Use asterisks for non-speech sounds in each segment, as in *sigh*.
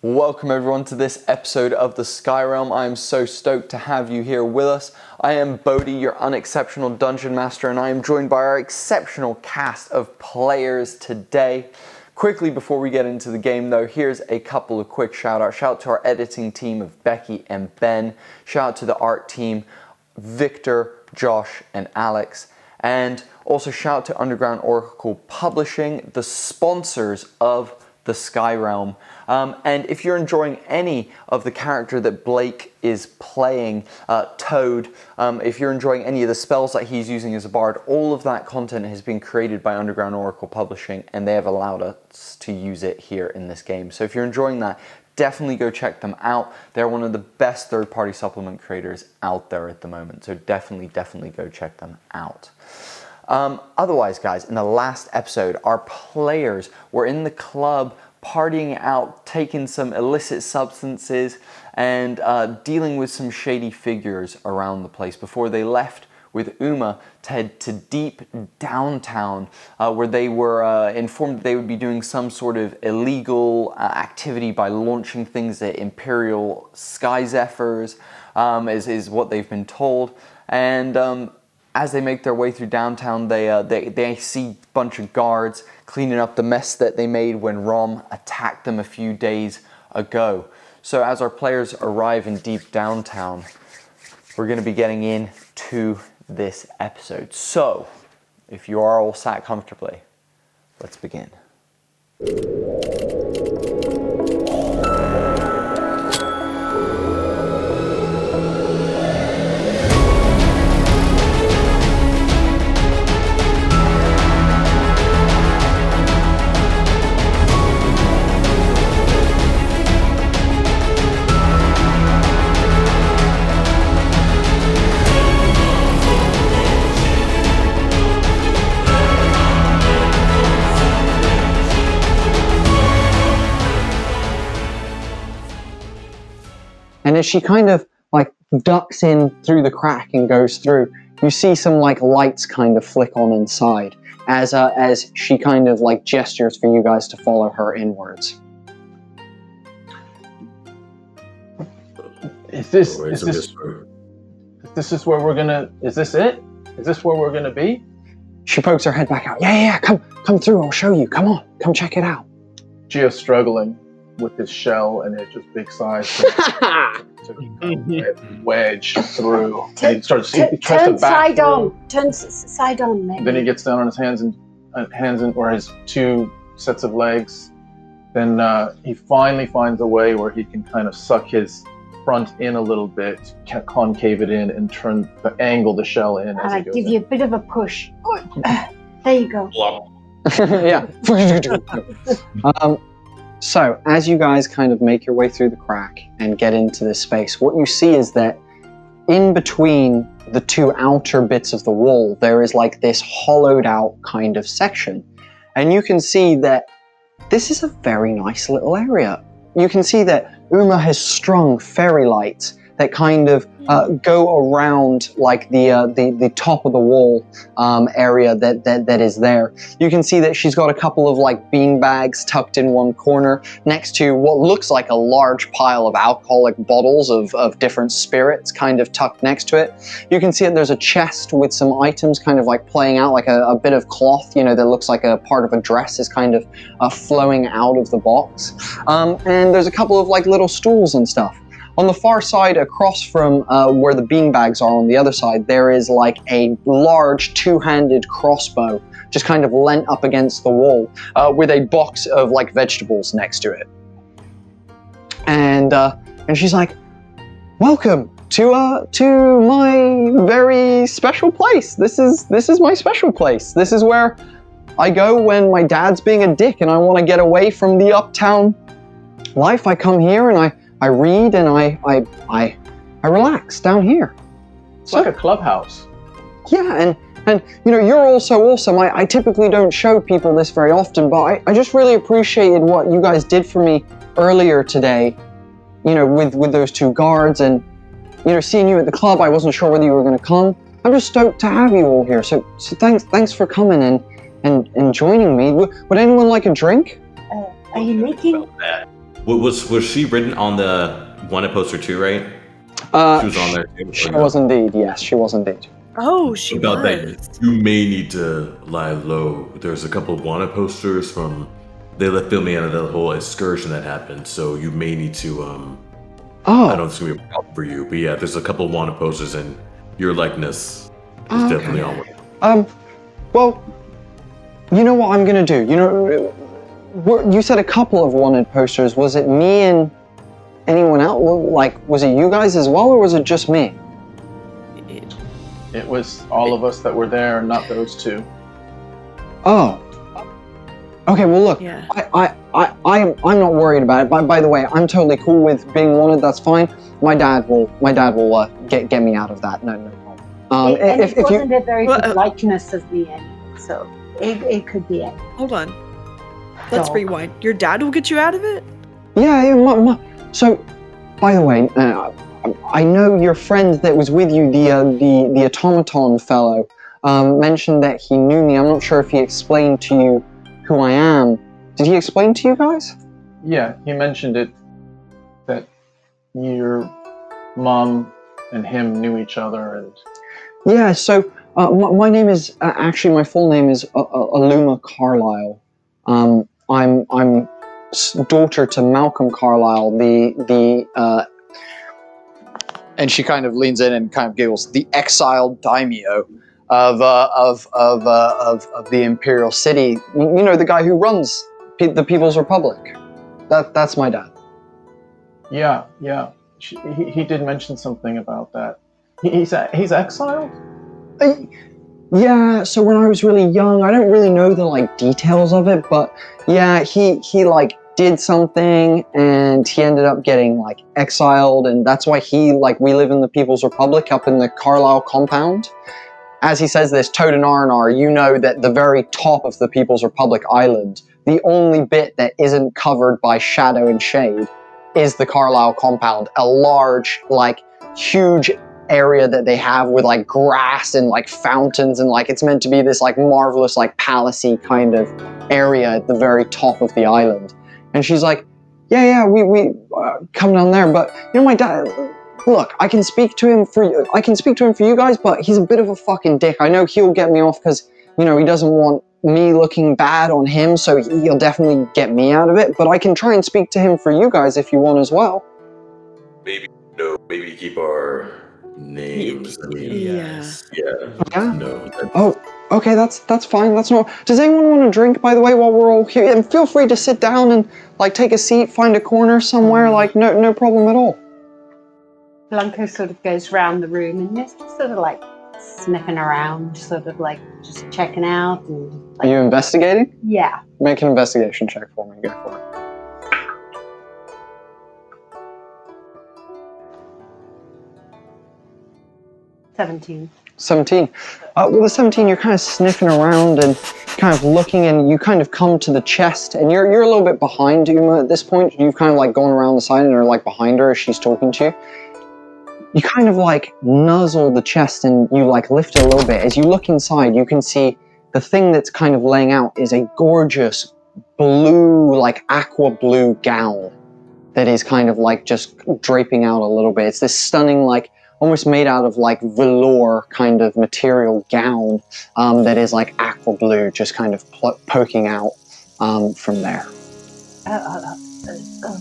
Welcome everyone to this episode of the Sky Realm. I am so stoked to have you here with us. I am Bodhi, your unexceptional dungeon master, and I am joined by our exceptional cast of players today. Quickly before we get into the game though, here's a couple of quick shout outs. Shout out to our editing team of Becky and Ben. Shout out to the art team, Victor, Josh, and Alex. And also shout out to Underground Oracle Publishing, the sponsors of the Sky Realm. Um, and if you're enjoying any of the character that Blake is playing, uh, Toad, um, if you're enjoying any of the spells that he's using as a bard, all of that content has been created by Underground Oracle Publishing and they have allowed us to use it here in this game. So if you're enjoying that, definitely go check them out. They're one of the best third party supplement creators out there at the moment. So definitely, definitely go check them out. Um, otherwise, guys, in the last episode, our players were in the club partying out, taking some illicit substances, and uh, dealing with some shady figures around the place before they left with Uma to head to deep downtown, uh, where they were uh, informed that they would be doing some sort of illegal uh, activity by launching things at Imperial Sky Zephyrs, um, is, is what they've been told. And um, as they make their way through downtown, they, uh, they, they see a bunch of guards cleaning up the mess that they made when Rom attacked them a few days ago. So as our players arrive in deep downtown, we're going to be getting into this episode. So, if you are all sat comfortably, let's begin. And as she kind of like ducks in through the crack and goes through, you see some like lights kind of flick on inside as uh, as she kind of like gestures for you guys to follow her inwards. Is this is this this this is where we're gonna? Is this it? Is this where we're gonna be? She pokes her head back out. Yeah, yeah, yeah, come come through. I'll show you. Come on, come check it out. Gio's struggling with his shell and his just big size *laughs* to, to wedge through. And he starts. He T- tries to turn back side through. on. Turn s- s- side on, maybe. Then he gets down on his hands and uh, hands and or his two sets of legs. Then uh, he finally finds a way where he can kind of suck his front in a little bit, ca- concave it in, and turn the angle the shell in and as I give in. you a bit of a push. *laughs* there you go. *laughs* yeah. um, so, as you guys kind of make your way through the crack and get into this space, what you see is that in between the two outer bits of the wall, there is like this hollowed out kind of section. And you can see that this is a very nice little area. You can see that Uma has strung fairy lights that kind of uh, go around like the, uh, the the top of the wall um, area that, that that is there. You can see that she's got a couple of like bean bags tucked in one corner next to what looks like a large pile of alcoholic bottles of, of different spirits kind of tucked next to it. You can see that there's a chest with some items kind of like playing out like a, a bit of cloth, you know, that looks like a part of a dress is kind of uh, flowing out of the box. Um, and there's a couple of like little stools and stuff. On the far side, across from uh, where the beanbags are on the other side, there is like a large two handed crossbow just kind of leant up against the wall uh, with a box of like vegetables next to it. And, uh, and she's like, Welcome to uh to my very special place. This is this is my special place. This is where I go when my dad's being a dick and I want to get away from the uptown life. I come here and I I read and I I I, I relax down here. It's like a clubhouse. Yeah, and and you know you're also awesome. I, I typically don't show people this very often, but I, I just really appreciated what you guys did for me earlier today. You know, with with those two guards and you know seeing you at the club. I wasn't sure whether you were going to come. I'm just stoked to have you all here. So so thanks thanks for coming and and and joining me. Would, would anyone like a drink? Uh, are you making wa- was was she written on the wanted poster too? Right? Uh, She was on there too. She or no? was indeed. Yes, she was indeed. Oh, she About was. that, you may need to lie low. There's a couple of wanted posters from. They left filming out of the whole excursion that happened, so you may need to. um I don't know Oh, if it's gonna be a problem for you, but yeah, there's a couple of wanted posters, and your likeness is Oh, okay. definitely on one. um, well, you know what I'm gonna do. You know, we're- you said a couple of wanted posters. Was it me and anyone else? Like, was it you guys as well, or was it just me? It was all of us that were there, not those two. Oh. Okay. Well, look. Yeah. I, I, I, I'm, I'm not worried about it. By, by the way, I'm totally cool with being wanted. That's fine. My dad will, my dad will uh, get get me out of that. No, no problem. Um, It- and if, it if wasn't a very Well, good uh, likeness of me anyway, so it, it could be it. Hold on. Let's Dog. rewind. Your dad will get you out of it? yeah, yeah. My, my, so, by the way, uh, I know your friend that was with you, the uh, the the automaton fellow, um, mentioned that he knew me. I'm not sure if he explained to you who I am. Did he explain to you guys? Yeah, he mentioned it that your mom and him knew each other, and Yeah, so uh, my, my name is uh, actually my full name is uh, uh, Aluma Carlisle. Um, I'm I'm daughter to Malcolm Carlisle, the the uh, and she kind of leans in and kind of giggles. The exiled daimyo of uh, of of, uh, of of the imperial city. you know the guy who runs Pe- the People's Republic. That that's my dad. yeah, yeah, she, he, he did mention something about that. He, he's he's exiled. Uh, yeah, so when I was really young, I don't really know the like details of it, but yeah, he he like did something and he ended up getting like exiled and that's why he like we live in the People's Republic up in the Carlisle compound. As he says this, Toad and R&R, you know that the very top of the People's Republic island, the only bit that isn't covered by shadow and shade is the Carlisle compound, a large, like huge area that they have with like grass and like fountains and like it's meant to be this like marvelous like palacey kind of area at the very top of the island and she's like yeah yeah we we uh, come down there but you know my dad look i can speak to him for i can speak to him for you guys but he's a bit of a fucking dick i know he'll get me off because you know he doesn't want me looking bad on him so he'll definitely get me out of it but i can try and speak to him for you guys if you want as well Maybe no. Maybe keep our names. I mean, Yeah. yeah. yeah No. Oh, okay, that's that's fine. That's not. Does anyone want to drink? By the way, while we're all here, and feel free to sit down and like take a seat, find a corner somewhere. Mm. Like no no problem at all. Blanco sort of goes round the room and just sort of like sniffing around, sort of like just checking out and Are you investigating? yeah. Make an investigation check for me. Go for it. Seventeen. 17. Uh, well, the 17, you're kind of sniffing around and kind of looking, and you kind of come to the chest, and you're you're a little bit behind Uma at this point. You've kind of like gone around the side and are like behind her as she's talking to you. You kind of like nuzzle the chest and you like lift a little bit. As you look inside, you can see the thing that's kind of laying out is a gorgeous blue, like aqua blue gown that is kind of like just draping out a little bit. It's this stunning, like almost made out of like velour kind of material gown um, that is like aqua blue, just kind of pl- poking out um, from there. Uh, uh, uh, uh,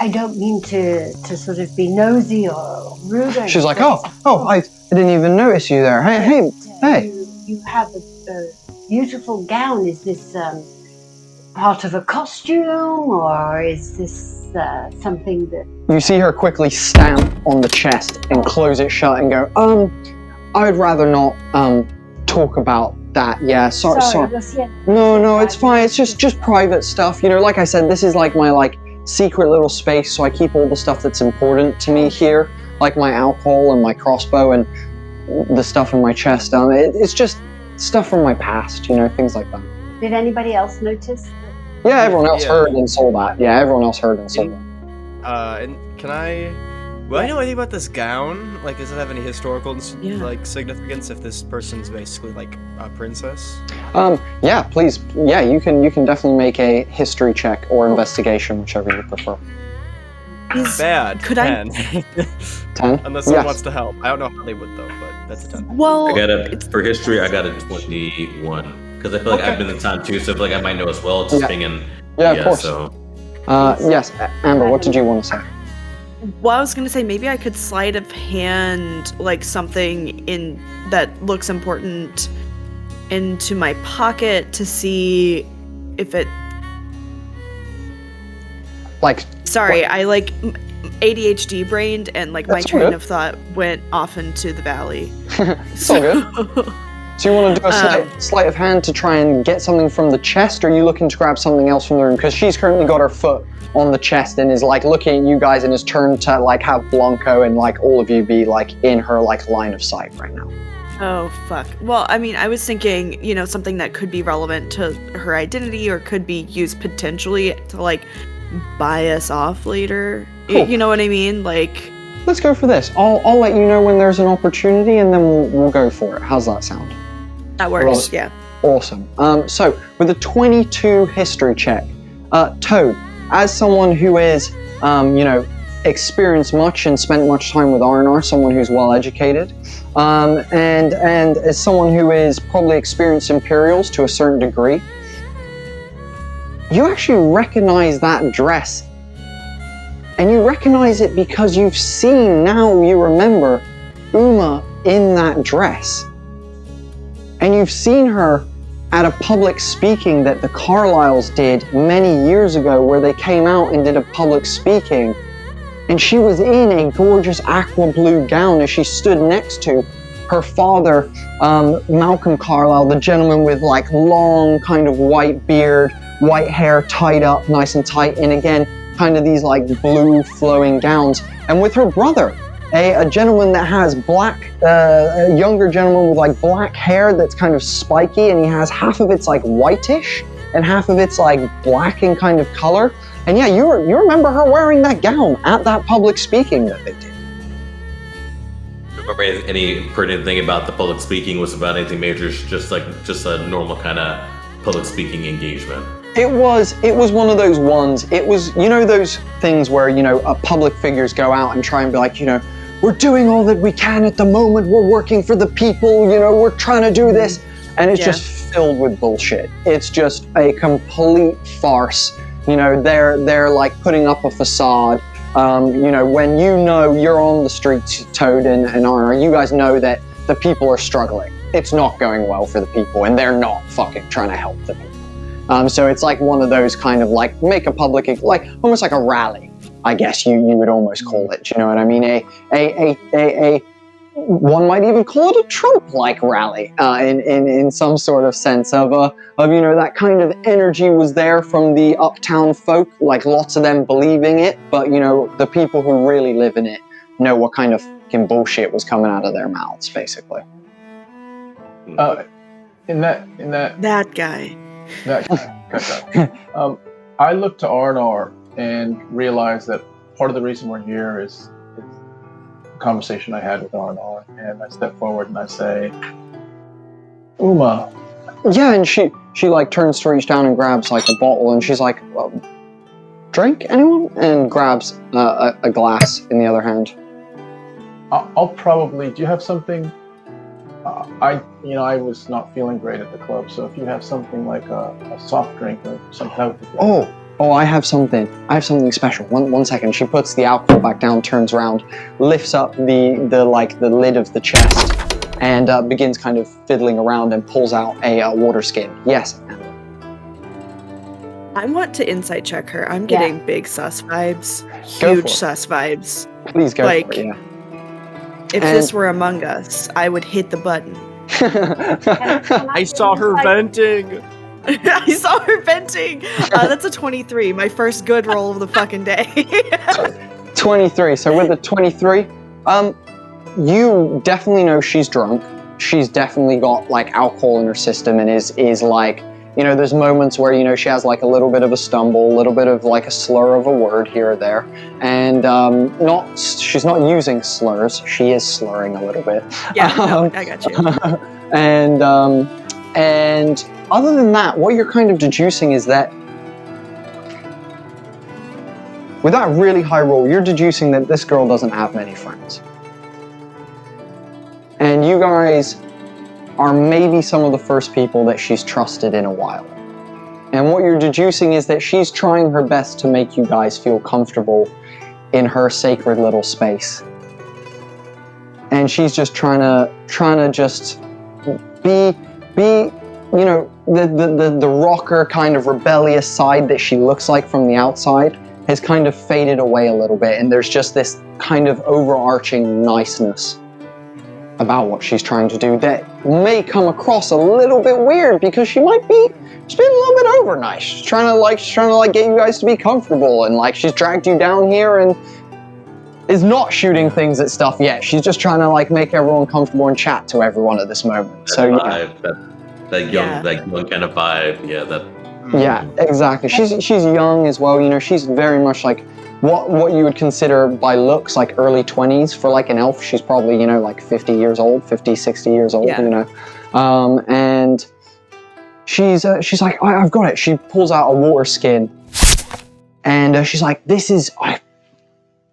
I don't mean to to sort of be nosy or rude. or She's like, oh, oh, I, I didn't even notice you there. Hey, hey, hey. You, you have a, a beautiful gown. Is this um, part of a costume, or is this uh, something that? You see her quickly stamp on the chest and close it shut and go, um, I'd rather not um, talk about that. Yeah, sorry, sorry. yes, yeah. No, no, it's fine. It's just just private stuff. You know, like I said, this is like my like secret little space, so I keep all the stuff that's important to me here, like my alcohol and my crossbow and the stuff in my chest. Um, it, it's just stuff from my past. You know, things like that. Did anybody else notice? Yeah, everyone else Yeah. heard and saw that. Yeah, everyone else heard and saw that. Uh, and can I? Well, I know anything about this gown? Like, does it have any historical Yeah. like significance? If this person's basically like a princess? Um, yeah, please, yeah, you can you can definitely make a history check or investigation, whichever you prefer. Is Bad. Could I- 10. *laughs* Ten. Unless someone Yes. wants to help. I don't know how they would though, but that's a 10. well? I got a for history. I got a twenty-one because I feel like I've been in time too, so I feel like I might know as well. Just Yeah. being in. Yeah, of course. So Uh, yes, Amber. What did you want to say? Well, I was gonna say maybe I could sleight of hand like something in that looks important into my pocket to see if it. Like, Sorry, I like ADHD brained and like my That's all train good. of thought went off into the valley. *laughs* it's all good. *laughs* So you want to do a sleight, Um, sleight of hand to try and get something from the chest, or are you looking to grab something else from the room? Because she's currently got her foot on the chest and is like looking at you guys and is turned to like have Blanco and like all of you be like in her like line of sight right now. Oh fuck. Well, I mean, I was thinking, you know, something that could be relevant to her identity or could be used potentially to like buy us off later. Cool. You know what I mean? Like, Let's go for this. I'll I'll let you know when there's an opportunity and then we'll we'll go for it. How's that sound? That works. Yeah. Awesome. Um, so, with a 22 history check, uh, Toad, as someone who is, um, you know, experienced much and spent much time with R&R, someone who's well educated, um, and and as someone who is probably experienced Imperials to a certain degree, you actually recognize that dress. And you recognize it because you've seen, now you remember, Uma in that dress and you've seen her at a public speaking that the Carlisles did many years ago, where they came out and did a public speaking, and she was in a gorgeous aqua blue gown as she stood next to her father, um, Malcolm Carlisle, the gentleman with like long kind of white beard, white hair tied up nice and tight, and again, kind of these like blue flowing gowns, and with her brother, a, a gentleman that has black, uh, a younger gentleman with like black hair that's kind of spiky, and he has half of it's like whitish and half of it's like black in kind of color. And yeah, you re- you remember her wearing that gown at that public speaking that they did. remember any- any pertinent thing about the public speaking was about anything major? Just like just a normal kind of public speaking engagement. It was it was one of those ones. It was you know those things where you know uh, public figures go out and try and be like you know we're doing all that we can at the moment. We're working for the people. You know we're trying to do this, and it's Yeah. just filled with bullshit. It's just a complete farce. You know they're they're like putting up a facade. Um, you know when you know you're on the streets, Toad and, and R&R, you guys know that the people are struggling. It's not going well for the people, and they're not fucking trying to help the people. Um, so it's like one of those kind of like make a public, like almost like a rally, I guess you, you would almost call it. You know what I mean? A a a a, a one might even call it a Trump-like rally uh, in, in in some sort of sense of uh, of you know that kind of energy was there from the uptown folk, like lots of them believing it, but you know the people who really live in it know what kind of fucking bullshit was coming out of their mouths, basically. Uh, in that in that That guy. that *laughs* that guy. um, I look to R&R and realize that part of the reason we're here is, is a conversation I had with R&R, and I step forward and I say, Uma, Yeah, and she she like turns to reach down and grabs like a bottle, and she's like, well, "Drink, anyone?" And grabs uh, a, a glass in the other hand. I'll, I'll probably. Do you have something? Uh, I, you know, I was not feeling great at the club, so if you have something like a, a soft drink or something, that would be great. Oh, oh, I have something. I have something special. One one second. She puts the alcohol back down, turns around, lifts up the the like the lid of the chest, and uh, begins kind of fiddling around and pulls out a uh, water skin. Yes. I want to insight check her. I'm Yeah. getting big sus vibes. Huge it. sus vibes. Please go Like- for it. If And- this were Among Us, I would hit the button. *laughs* I saw her Like, venting. *laughs* I saw her venting. Uh, that's a 23. My first good roll of the fucking day. *laughs* 23. So with the 23, um, you definitely know she's drunk. She's definitely got like alcohol in her system and is is like, you know, there's moments where you know she has like a little bit of a stumble, a little bit of like a slur of a word here or there, and um, not she's not using slurs. She is slurring a little bit. yeah, no, *laughs* Um, I got you. and um, and other than that, what you're kind of deducing is that with that really high roll, you're deducing that this girl doesn't have many friends. And you guys are maybe some of the first people that she's trusted in a while. And what you're deducing is that she's trying her best to make you guys feel comfortable in her sacred little space. And she's just trying to trying to just be be you know the, the, the, the rocker kind of rebellious side that she looks like from the outside has kind of faded away a little bit and there's just this kind of overarching niceness about what she's trying to do that may come across a little bit weird because she might be she's been a little bit over nice. She's trying to like she's trying to like get you guys to be comfortable and like she's dragged you down here and is not shooting things at stuff yet. She's just trying to like make everyone comfortable and chat to everyone at this moment. That So yeah. vibe, that, that young, Yeah. that young kind of vibe. Yeah, that. Yeah, exactly. She's she's young as well. You know, she's very much like what what you would consider by looks like early 20s for like an elf. She's probably, you know, like 50 years old, 50, 60 years old, Yeah. you know. Um, and she's uh, she's like, I, I've got it. She pulls out a water skin and uh, she's like, this is I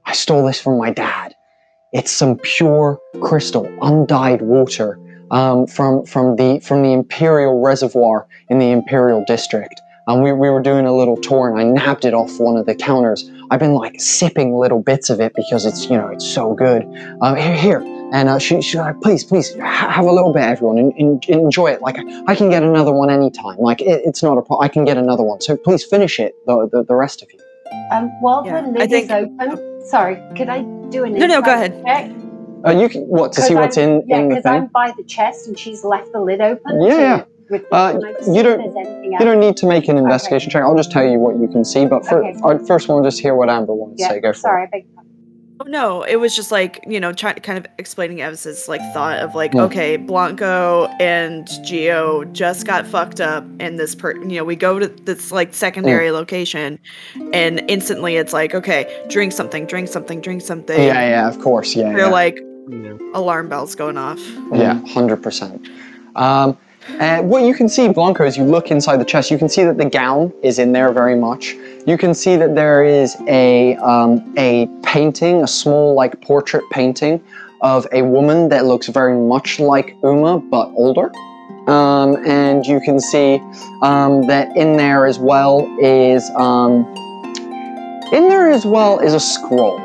I stole this from my dad. It's some pure crystal, undyed water um, from from the from the Imperial Reservoir in the Imperial District. And we, we were doing a little tour, and I nabbed it off one of the counters. I've been like sipping little bits of it because it's you know it's so good. Um, here, here, and uh, she she's like, please, please ha- have a little bit, everyone, and, and enjoy it. Like I can get another one anytime. Like it, it's not a problem. I can get another one. So please finish it, the the, the rest of you. Um, while Yeah, the lid think- is open, sorry, could I do an No, no, go ahead. check? Uh, you can what to see what's I'm- in Yeah, in the because. I'm by the chest and she's left the lid open. Yeah, to- yeah. Uh, can I just you don't- You else? don't need to make an investigation check. I'll just tell you what you can see. But for, Okay. I first want to just hear what Amber wants to Yeah, say. Go for sorry, it. I beg your pardon. Oh, no, it was just like you know, try, kind of explaining Evis's like thought of like, Hmm. okay, Blanco and Geo just got fucked up, and this per, you know, we go to this like secondary Hmm. location, and instantly it's like, okay, drink something, drink something, drink something. Yeah, yeah, of course. Yeah, They're yeah. like Yeah. alarm bells going off. Yeah, hundred percent. And what you can see, Blanco, as you look inside the chest, you can see that the gown is in there very much. You can see that there is a um, a painting, a small like portrait painting of a woman that looks very much like Uma but older. Um, and you can see um, that in there as well is um, in there as well is a scroll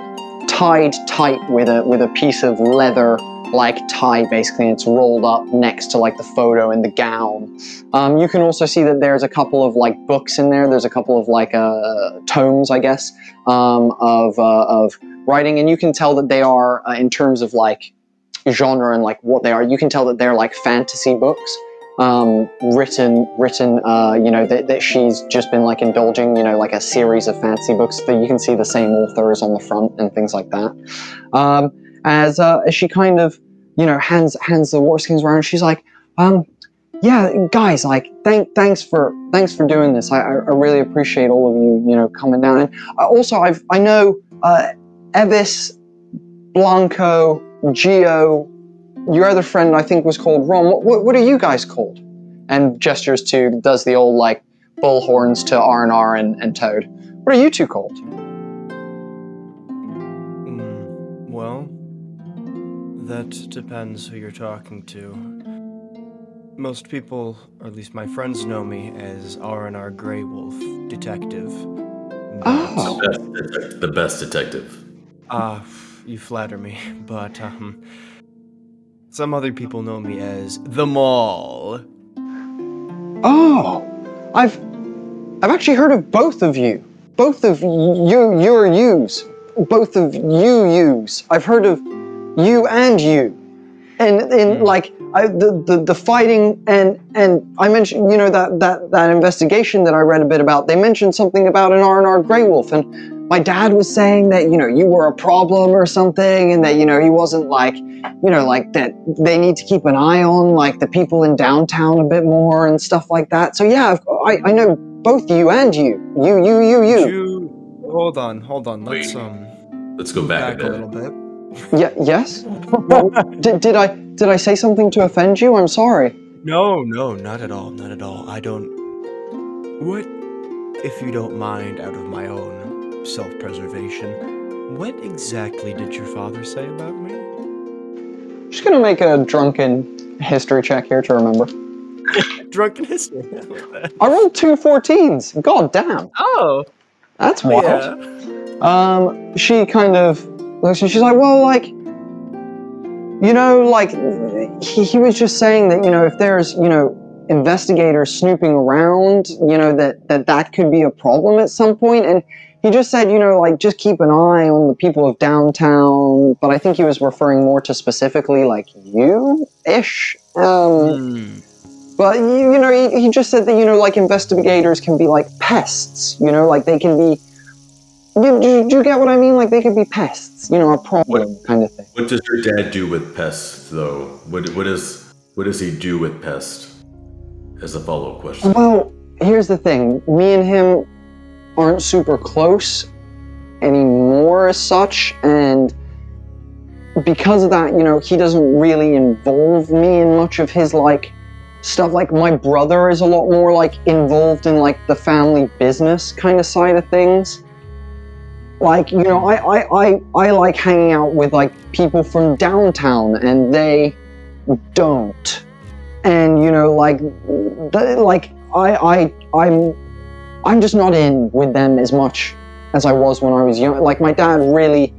tied tight with a with a piece of leather like tie basically and it's rolled up next to like the photo and the gown. Um, you can also see that there's a couple of like books in there. There's a couple of like uh, tomes i guess um, of, uh, of writing and you can tell that they are uh, in terms of like genre and like what they are. You can tell that they're like fantasy books um, written written uh, you know that, that she's just been like indulging you know like a series of fantasy books that you can see the same authors on the front and things like that. Um, as uh, as she kind of you know hands hands the war skins around. She's like um yeah guys like thank thanks for thanks for doing this. I, I really appreciate all of you you know coming down. And also i've i know uh evis blanco geo your other friend i think was called ron. What, what, what are you guys called? And gestures to does the old like bull horns to r&r and, and toad. What are you two called that depends who you're talking to. Most people, or at least my friends, know me as R&R Grey Wolf Detective. But- Oh. Best the best detective. Ah, you flatter me, *laughs* but um, some other people know me as the Mall. Oh, I've I've actually heard of both of you. Both of you, your yous. Both of you yous. I've heard of you and you. And in like I, the, the the fighting and and I mentioned you know that that that investigation that I read a bit about. They mentioned something about an R and R Grey Wolf, and my dad was saying that you know you were a problem or something, and that you know he wasn't like you know, like that they need to keep an eye on like the people in downtown a bit more and stuff like that. So yeah, I, I know both you and you, you, you, you, you. You hold on, hold on. Let's Wait. um Let's go back, back a a little bit. Yeah, yes. Well, *laughs* did, did I did I say something to offend you? I'm sorry. No, no, not at all, not at all. I don't. What if you don't mind, out of my own self preservation. What exactly did your father say about me? Just gonna make a drunken history check here to remember. *laughs* Drunken history. I. I rolled two 14s. God damn. Oh, That's wild. yeah. Um, she kind of looks and she's like, well, like, you know, like, he, he was just saying that, you know, if there's, you know, investigators snooping around, you know, that, that that could be a problem at some point. And he just said, you know, like, just keep an eye on the people of downtown. But I think he was referring more to specifically, like, you-ish. Um, Hmm. but you, you know, he, he just said that you know, like investigators can be like pests. You know, like they can be. You, do, do you get what I mean? Like they could be pests. You know, a problem kind of thing. What does your dad do with pests, though? What what is what does he do with pests? As a follow up question. Well, here's the thing. Me and him aren't super close anymore, as such, and because of that, you know, he doesn't really involve me in much of his like stuff. Like my brother is a lot more like involved in like the family business kind of side of things. Like, you know, I I, I, I like hanging out with like people from downtown and they don't. And you know, like th- like I I I'm I'm just not in with them as much as I was when I was young. Like my dad really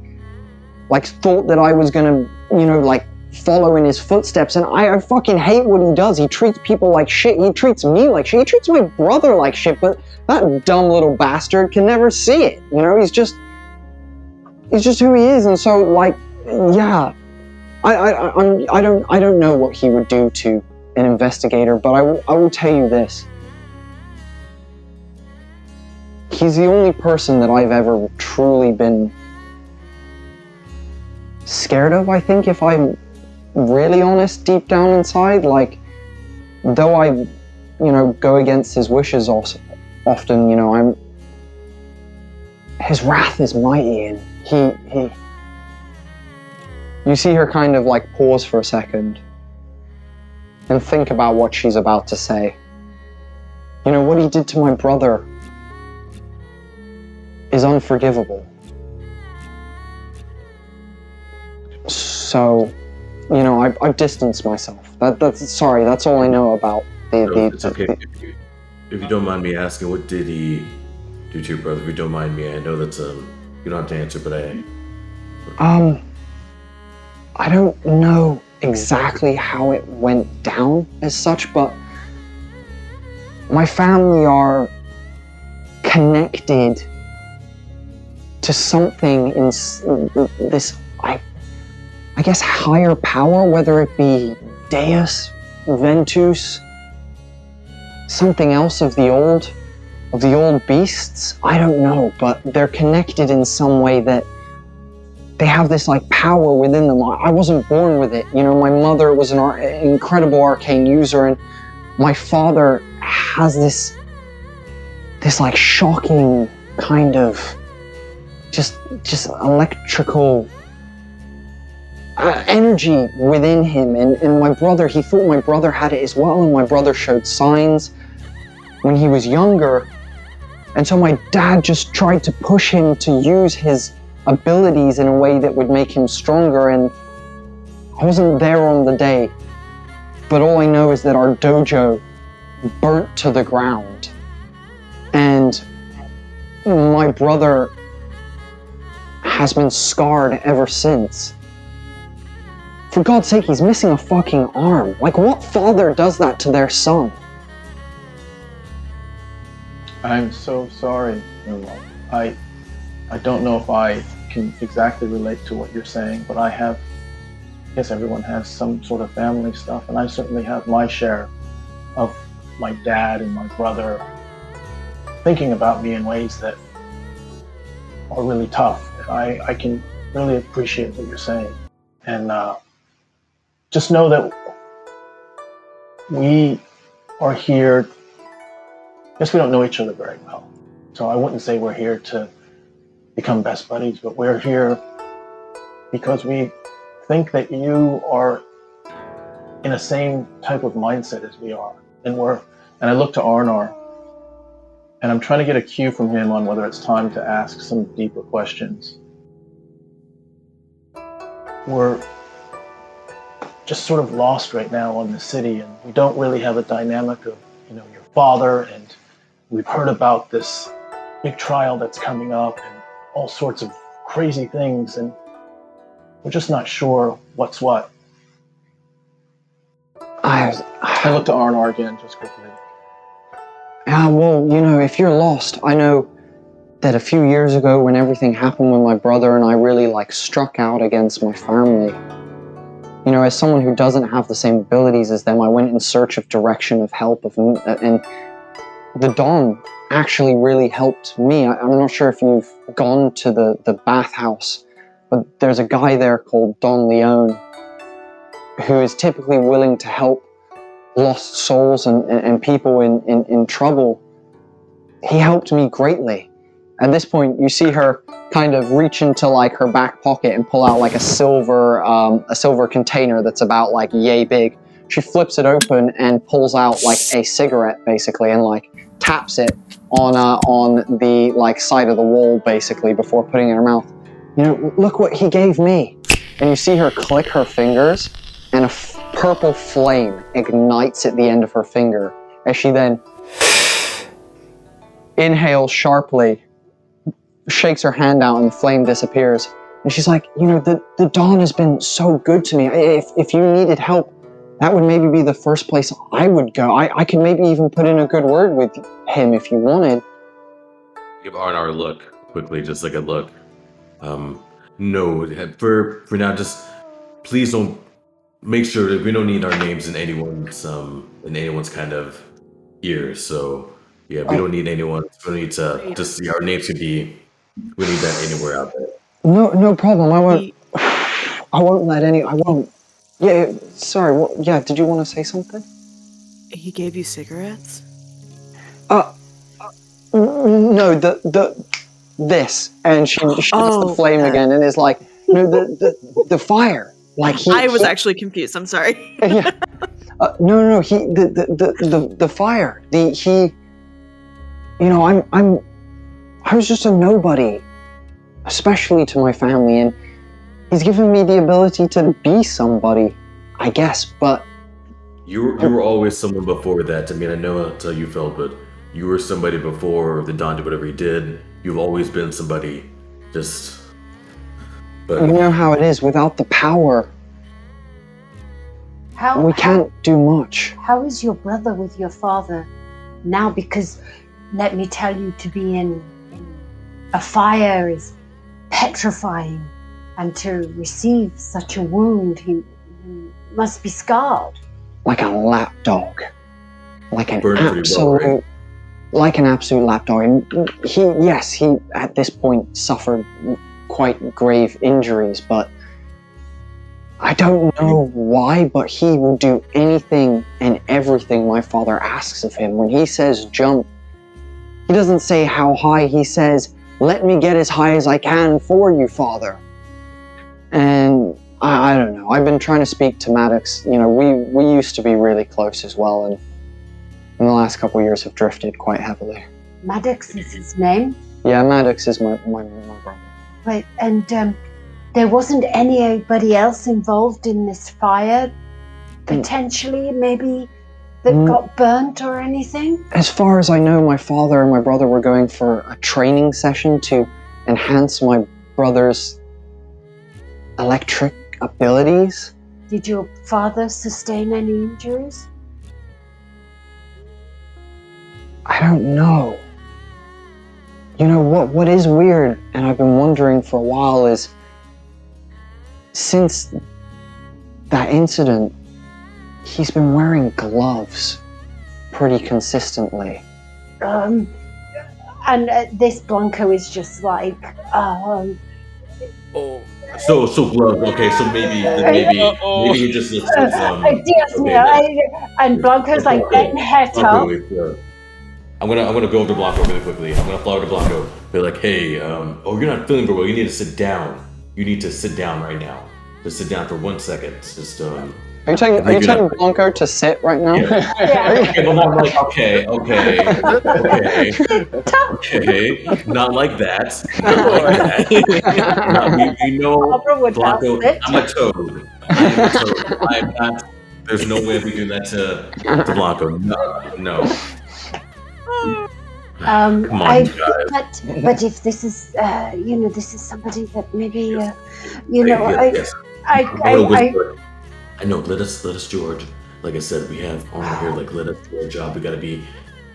like thought that I was gonna, you know, like follow in his footsteps, and I, I fucking hate what he does. He treats people like shit. He treats me like shit. He treats my brother like shit. But that dumb little bastard can never see it. You know, he's just he's just who he is, and so like, yeah. I, I, I'm- I don't I don't know what he would do to an investigator, but I will, I will tell you this. He's the only person that I've ever truly been scared of, I think, if I'm really honest deep down inside. Like, though I, you know, go against his wishes often, you know, I'm. His wrath is mighty, and he. he you see her kind of like pause for a second and think about what she's about to say. You know, what he did to my brother is unforgivable. So, you know, I, I've distanced myself. That, that's sorry. That's all I know about the. No, the, it's okay. the- If you, if you don't mind me asking, what did he do to your brother? If you don't mind me, I know that's um you don't have to answer, but I Um, I don't know exactly how it went down as such, but my family are connected to something in this, I, I guess, higher power, whether it be Deus, Ventus, something else of the old, the old beasts. I don't know, but they're connected in some way that they have this like power within them. I I wasn't born with it. You know, my mother was an ar- incredible arcane user, and my father has this this like shocking kind of just just electrical uh, energy within him. And and my brother, he thought my brother had it as well, and my brother showed signs when he was younger. And so my dad just tried to push him to use his abilities in a way that would make him stronger and I wasn't there on the day. But all I know is that our dojo burnt to the ground. And my brother has been scarred ever since. For God's sake he's missing a fucking arm. Like what father does that to their son I'm so sorry, Nirmal. I I don't know if I can exactly relate to what you're saying, but I have I guess everyone has some sort of family stuff, and I certainly have my share of my dad and my brother thinking about me in ways that are really tough. I, I can really appreciate what you're saying. And uh, just know that we are here guess we don't know each other very well. So I wouldn't say we're here to become best buddies, but we're here because we think that you are in a same type of mindset as we are. And we're and I look to R&R and I'm trying to get a cue from him on whether it's time to ask some deeper questions. We're just sort of lost right now on the city, and we don't really have a dynamic of, you know, your father, and we've heard about this big trial that's coming up, and all sorts of crazy things, and we're just not sure what's what. I, I look to R&R again, just quickly. Yeah, well, you know, if you're lost, I know that a few years ago when everything happened when my brother and I really like struck out against my family. You know, as someone who doesn't have the same abilities as them, I went in search of direction, of help, of and the Don actually really helped me. I, I'm not sure if you've gone to the the bathhouse, but there's a guy there called Don Leone who is typically willing to help lost souls and, and, and people in, in, in trouble. He helped me greatly. At this point, you see her kind of reach into like her back pocket and pull out like a silver um, a silver container that's about like yay big. She flips it open and pulls out like a cigarette basically and like taps it on uh, on the like side of the wall basically before putting it in her mouth. You know, look what he gave me. And you see her click her fingers and a f- purple flame ignites at the end of her finger as she then inhales sharply, shakes her hand out, and the flame disappears. And she's like, You know, the, the Don has been so good to me. If, if you needed help, that would maybe be the first place I would go. I, I could maybe even put in a good word with him if you wanted. Give R&R a look quickly, just like a look. Um, no, for for now, just please don't make sure that we don't need our names in anyone's um in anyone's kind of ears. So yeah, we don't need anyone. We don't need to just see our names could be. We need that anywhere out there. No, no problem. I won't. I won't let any. I won't. Yeah, sorry. What, yeah, did you want to say something? He gave you cigarettes? Uh, uh, no, the the this, and she shoots Oh, the flame that. again, and is like, no, the the, the fire. Like he, I was he- actually confused. I'm sorry. *laughs* yeah. Uh, no, no, no. He the, the the the the fire. The he. You know, I'm I'm. I was just a nobody, especially to my family, and he's given me the ability to be somebody, I guess. But You were, you were always someone before that. I mean, I know that's how you felt, but you were somebody before the Don did whatever he did. You've always been somebody. Just, but you know how it is. Without the power, How, we can't do much. How is your brother with your father now? Because let me tell you, to be in, in a fire is petrifying, and to receive such a wound, he, he must be scarred. like a lapdog, like an Burned pretty well, absolute, right? like an absolute lapdog. And he, yes, he at this point suffered quite grave injuries, but I don't know why. But he will do anything and everything my father asks of him. When he says jump, he doesn't say how high. He says, "Let me get as high as I can for you, father." And I, I don't know. I've been trying to speak to Maddox. You know, we we used to be really close as well, and in the last couple of years have drifted quite heavily. Maddox is his name. Yeah, Maddox is my my, my brother. Right, and um, there wasn't anybody else involved in this fire, potentially, maybe that Mm. got burnt or anything. As far as I know, my father and my brother were going for a training session to enhance my brother's electric abilities. Did your father sustain any injuries? I don't know. You know what what is weird and I've been wondering for a while is since that incident he's been wearing gloves pretty consistently. Um, and uh, this Blanco is just like, um, so so gloves. Okay, so maybe maybe maybe he just looks *laughs* at um. Dios okay, mío, I- and Blanco's like getting het up. I'm gonna I'm gonna go over to Blanco really quickly. I'm gonna fly over to Blanco. Be like, hey, um, oh, you're not feeling very well. You need to sit down. You need to sit down right now. Just sit down for one second. Just um, Are you telling, are you telling. Blanco to sit right now? *laughs* Okay, but I'm like, okay, okay, okay, okay, not like that. Not like that. *laughs* No, we, we know Barbara would not Blanco. I'm a toad. I'm a toad. I'm not. There's no way we do that to, to Blanco. No, no. Um, Come on, I, guys. but but if this is, uh, you know, this is somebody that maybe, uh, you know, yes, I, yes. I, I'm I, I, whisper. I know. Let us, let us, do George. Like I said, we have honor here. Like, let us do our job. We gotta be,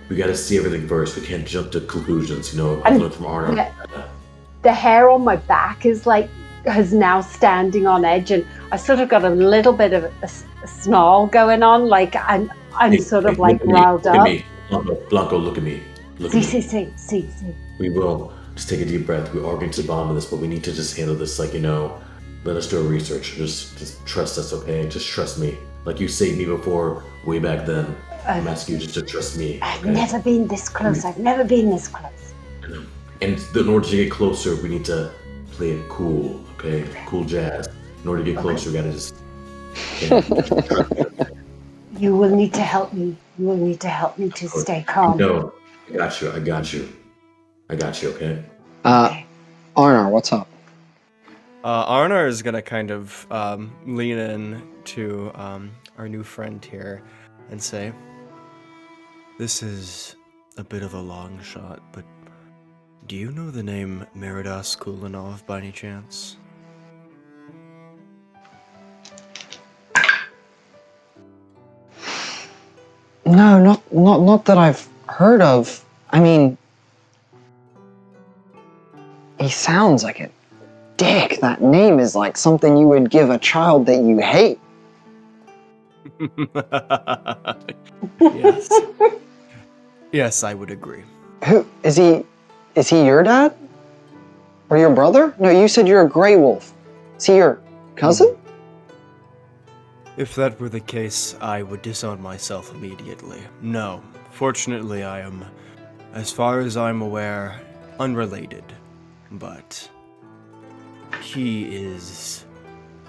we gotta see everything first. We can't jump to conclusions. You know, I learned from Arno. Yeah. the hair on my back is like is now standing on edge, and I sort of got a little bit of a snarl going on, like I'm I'm Hey, sort hey, of like riled look at up. me. Blanco, Blanco, look at me. Look See, at me. see, see, see, see. We will just take a deep breath. We are getting to the bottom of this, but we need to just handle this like you know. Let us do our research. Just, just trust us, okay? Just trust me. Like you saved me before, way back then. I'm asking you just to trust me. I've okay? never been this close. I've never been this close. And in order to get closer, we need to play it cool, okay? Cool jazz. In order to get closer, we gotta just. *laughs* You will need to help me. You will need to help me to stay calm. no, I got you. I got you. I got you. Okay. Uh, Arnar, what's up? Uh, Arnar is gonna kind of um, lean in to um, our new friend here and say, "This is a bit of a long shot, but do you know the name Meridas Kulinov by any chance?" No, not not not that I've heard of. I mean, he sounds like a dick. That name is like something you would give a child that you hate. *laughs* yes. yes, I would agree. Who is he? Is he your dad? Or your brother? No, you said you're a gray wolf. Is he your cousin? Hmm. If that were the case, I would disown myself immediately. No, fortunately, I am, as far as I'm aware, unrelated. But he is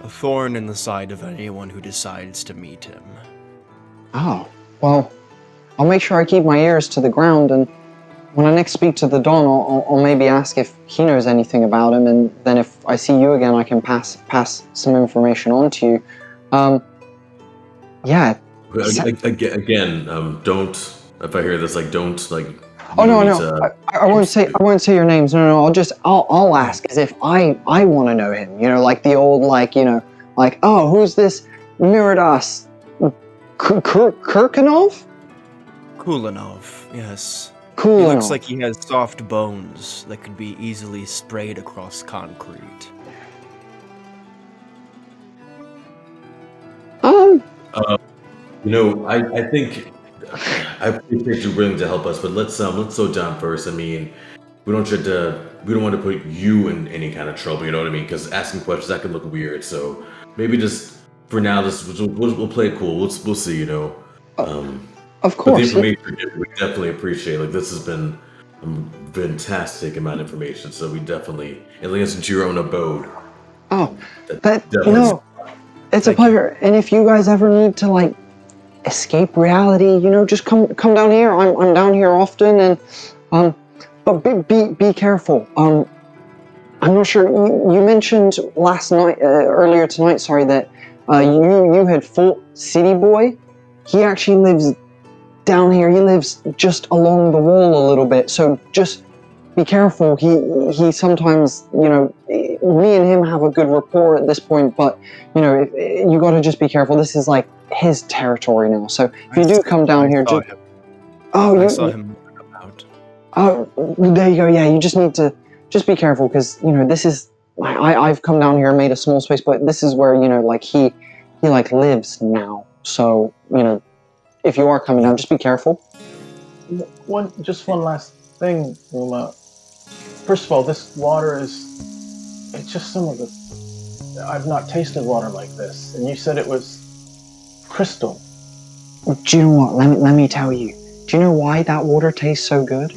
a thorn in the side of anyone who decides to meet him. Oh, well, I'll make sure I keep my ears to the ground, and when I next speak to the Don, I'll, I'll, I'll maybe ask if he knows anything about him, and then if I see you again, I can pass pass some information on to you. Um, yeah. Ag- ag- Again, again um, don't. If I hear this, like, don't like. Oh no, no, to- I, I won't say I won't say your names. No, no, I'll just I'll I'll ask as if I I want to know him. You know, like the old like you know like oh who's this Miradas K- K- Kirkanov? Kulinov, yes. Cool. He looks like he has soft bones that could be easily sprayed across concrete. um. You know, I, I think I appreciate you willing to help us, but let's um let's slow down first. I mean, we don't try to we don't want to put you in any kind of trouble. You know what I mean? Because asking questions that can look weird. So maybe just for now, just we'll, we'll, we'll play it cool. We'll we'll see. You know. Um, Of but the course. information we definitely appreciate. Like this has been a fantastic amount of information. So we definitely and like into your own abode. Oh, That that no, it's a Thank you. pleasure. And if you guys ever need to like escape reality, you know, just come come down here. I'm I'm down here often, and um, but be be, be careful. Um, I'm not sure. You, you mentioned last night, uh, earlier tonight. Sorry that uh, you you had fought City Boy. He actually lives down here. He lives just along the wall a little bit. So just be careful. He he sometimes, you know, me and him have a good rapport at this point, but you know, you got to just be careful. This is like his territory now. So if you do come down I here, saw just him. oh, I you, saw him moving about. oh, there you go. Yeah, you just need to just be careful because you know this is. I, I I've come down here and made a small space, but this is where you know, like he he like lives now. So you know, if you are coming down, just be careful. One, just one last thing, Uma. First of all, this water is. It's just some of the. I've not tasted water like this. And you said it was crystal. Do you know what? Let me let me tell you. Do you know why that water tastes so good?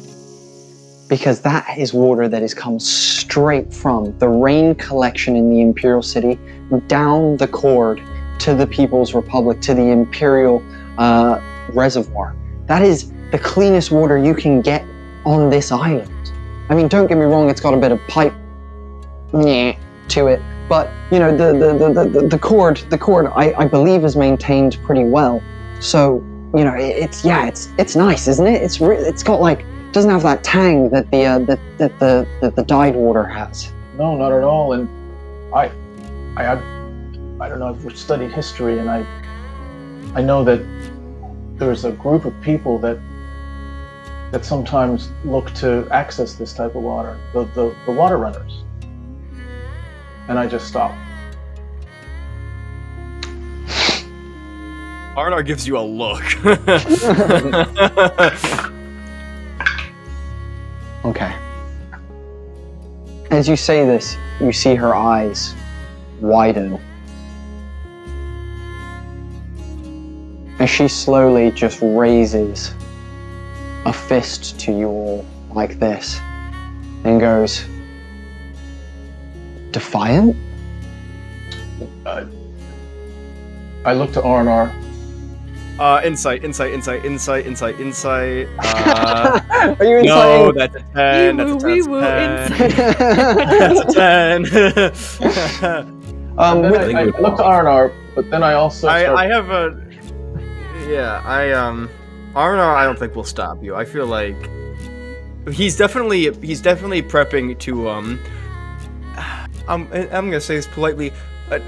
Because that is water that has come straight from the rain collection in the Imperial City down the cord to the People's Republic, to the Imperial uh, Reservoir. That is the cleanest water you can get on this island. I mean, don't get me wrong, it's got a bit of pipe to it, but you know, the the, the, the, the cord, the cord, I, I believe is maintained pretty well. So you know, it, it's yeah, it's it's nice, isn't it? It's re- it's got like doesn't have that tang that the uh, that, that the that the dyed water has. No, not at all. And I, I, I, I don't know. I've studied history, and I, I know that there's a group of people that that sometimes look to access this type of water, the the, the water runners. And I just stop. Arnar gives you a look. *laughs* Okay. As you say this, you see her eyes widen. As she slowly just raises a fist to you all like this and goes, Defiant? I look to Arnar. uh, insight, insight, insight, insight, insight, insight. *laughs* Uh, Are you no, inside? that's a ten. That's a ten. Wee-woo, *laughs* That's a ten. *laughs* um, Then with- I, think I we would look to Arnar, but then I also I, start I have a. Yeah, I um, Arnar. I don't think will stop you. I feel like he's definitely he's definitely prepping to um. I'm I'm gonna say this politely. Uh,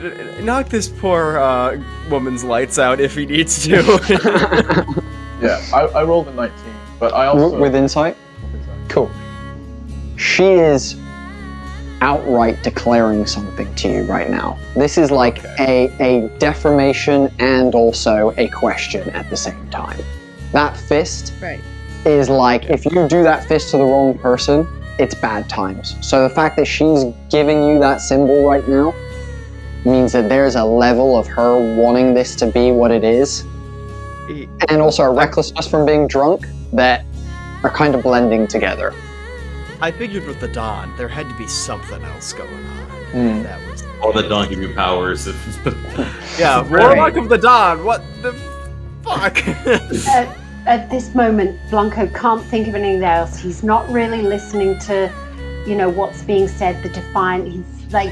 knock this poor uh, woman's lights out if he needs to. *laughs* Yeah, I, I rolled a 19, but I also with insight? Cool. She is outright declaring something to you right now. This is like a, a defamation and also a question at the same time. That fist Right. is like if you do that fist to the wrong person, it's bad times. So the fact that she's giving you that symbol right now means that there's a level of her wanting this to be what it is, and also a recklessness from being drunk that are kind of blending together. I figured with the Don, there had to be something else going on. Hmm. That was All the Don give you powers. *laughs* yeah. Warlock of the Don. What the fuck? At, this moment, Blanco can't think of anything else. He's not really listening to, you know, what's being said. The defiant. He's like,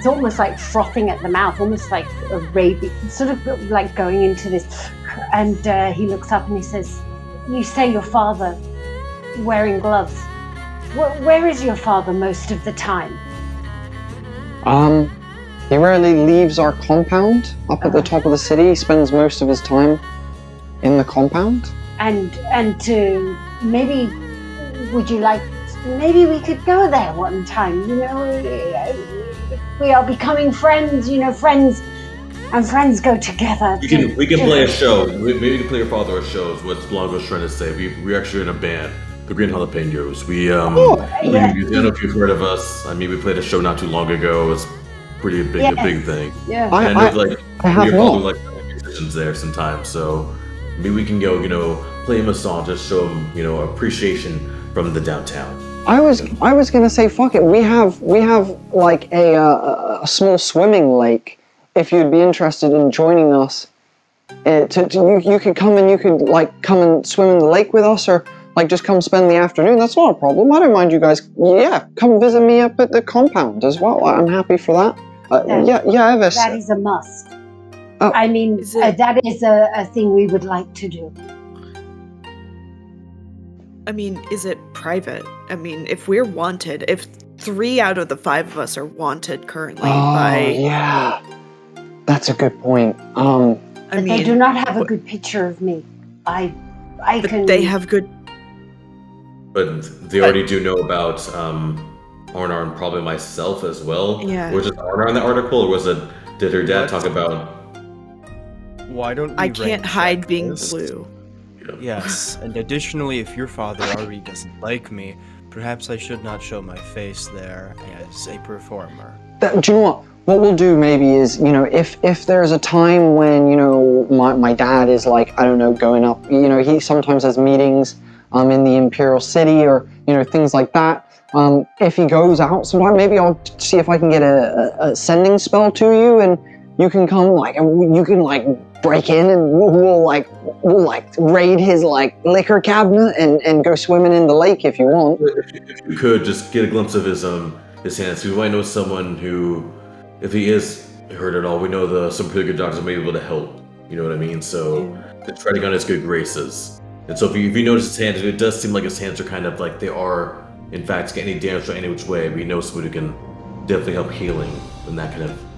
it's almost like frothing at the mouth, almost like a rabies, sort of like going into this. And uh, he looks up and he says, "You say your father wearing gloves. Where, where is your father most of the time?" Um, he rarely leaves our compound up at the top of the city. He spends most of his time in the compound. and and to maybe would you like maybe we could go there one time you know we are becoming friends you know friends and friends go together we can we can play a show. We- Maybe we can play your father a show. Is what Blanco's trying to say. We we actually in a band, the Green Jalapenos. We um. Oh, we- yeah. I don't know if you've heard of us. I mean, we played a show not too long ago. It's pretty big, a big thing. yeah I, and I, it's like I have your father like musicians there sometimes. So maybe we can go, you know, play him a song, just show him, you know, appreciation from the downtown. I was I was gonna say fuck it. We have we have like a uh, a small swimming lake. If you'd be interested in joining us, uh, to, to you you could come and you could like come and swim in the lake with us, or like just come spend the afternoon. That's not a problem. I don't mind you guys. Yeah, come visit me up at the compound as well. I'm happy for that. Uh, Yeah. yeah, yeah, Evis. that is a must Oh. i mean Is it- uh, that is a, a thing we would like to do I mean, is it private? I mean, if we're wanted, if three out of the five of us are wanted currently Oh by, yeah, that's a good point. Um, I mean, they do not have a good picture of me i i but can they have good. But they already do know about um, Arnar and probably myself as well. Yeah. Was it Arnar in the article, or was it? Did her dad talk about? Why don't we I can't hide being this? blue. Yes, and additionally, if your father already doesn't like me, perhaps I should not show my face there as a performer. that, do you know what? What we'll do maybe is, you know, if if there's a time when you know my, my dad is like I don't know going up, you know, he sometimes has meetings um in the Imperial City or you know things like that. Um, if he goes out sometime, maybe I'll see if I can get a, a, a sending spell to you, and you can come like and you can like break in and we'll, we'll like we'll like raid his like liquor cabinet and and go swimming in the lake if you want. If you, could just get a glimpse of his um his hands, we might know someone who, if he is hurt at all, we know the some pretty good doctors may be able to help. You know what I mean? So just treading on his good graces. And so if you if you notice his hands, it does seem like his hands are kind of like they are in fact getting damaged or any which way. We know someone who can definitely help healing and that kind of.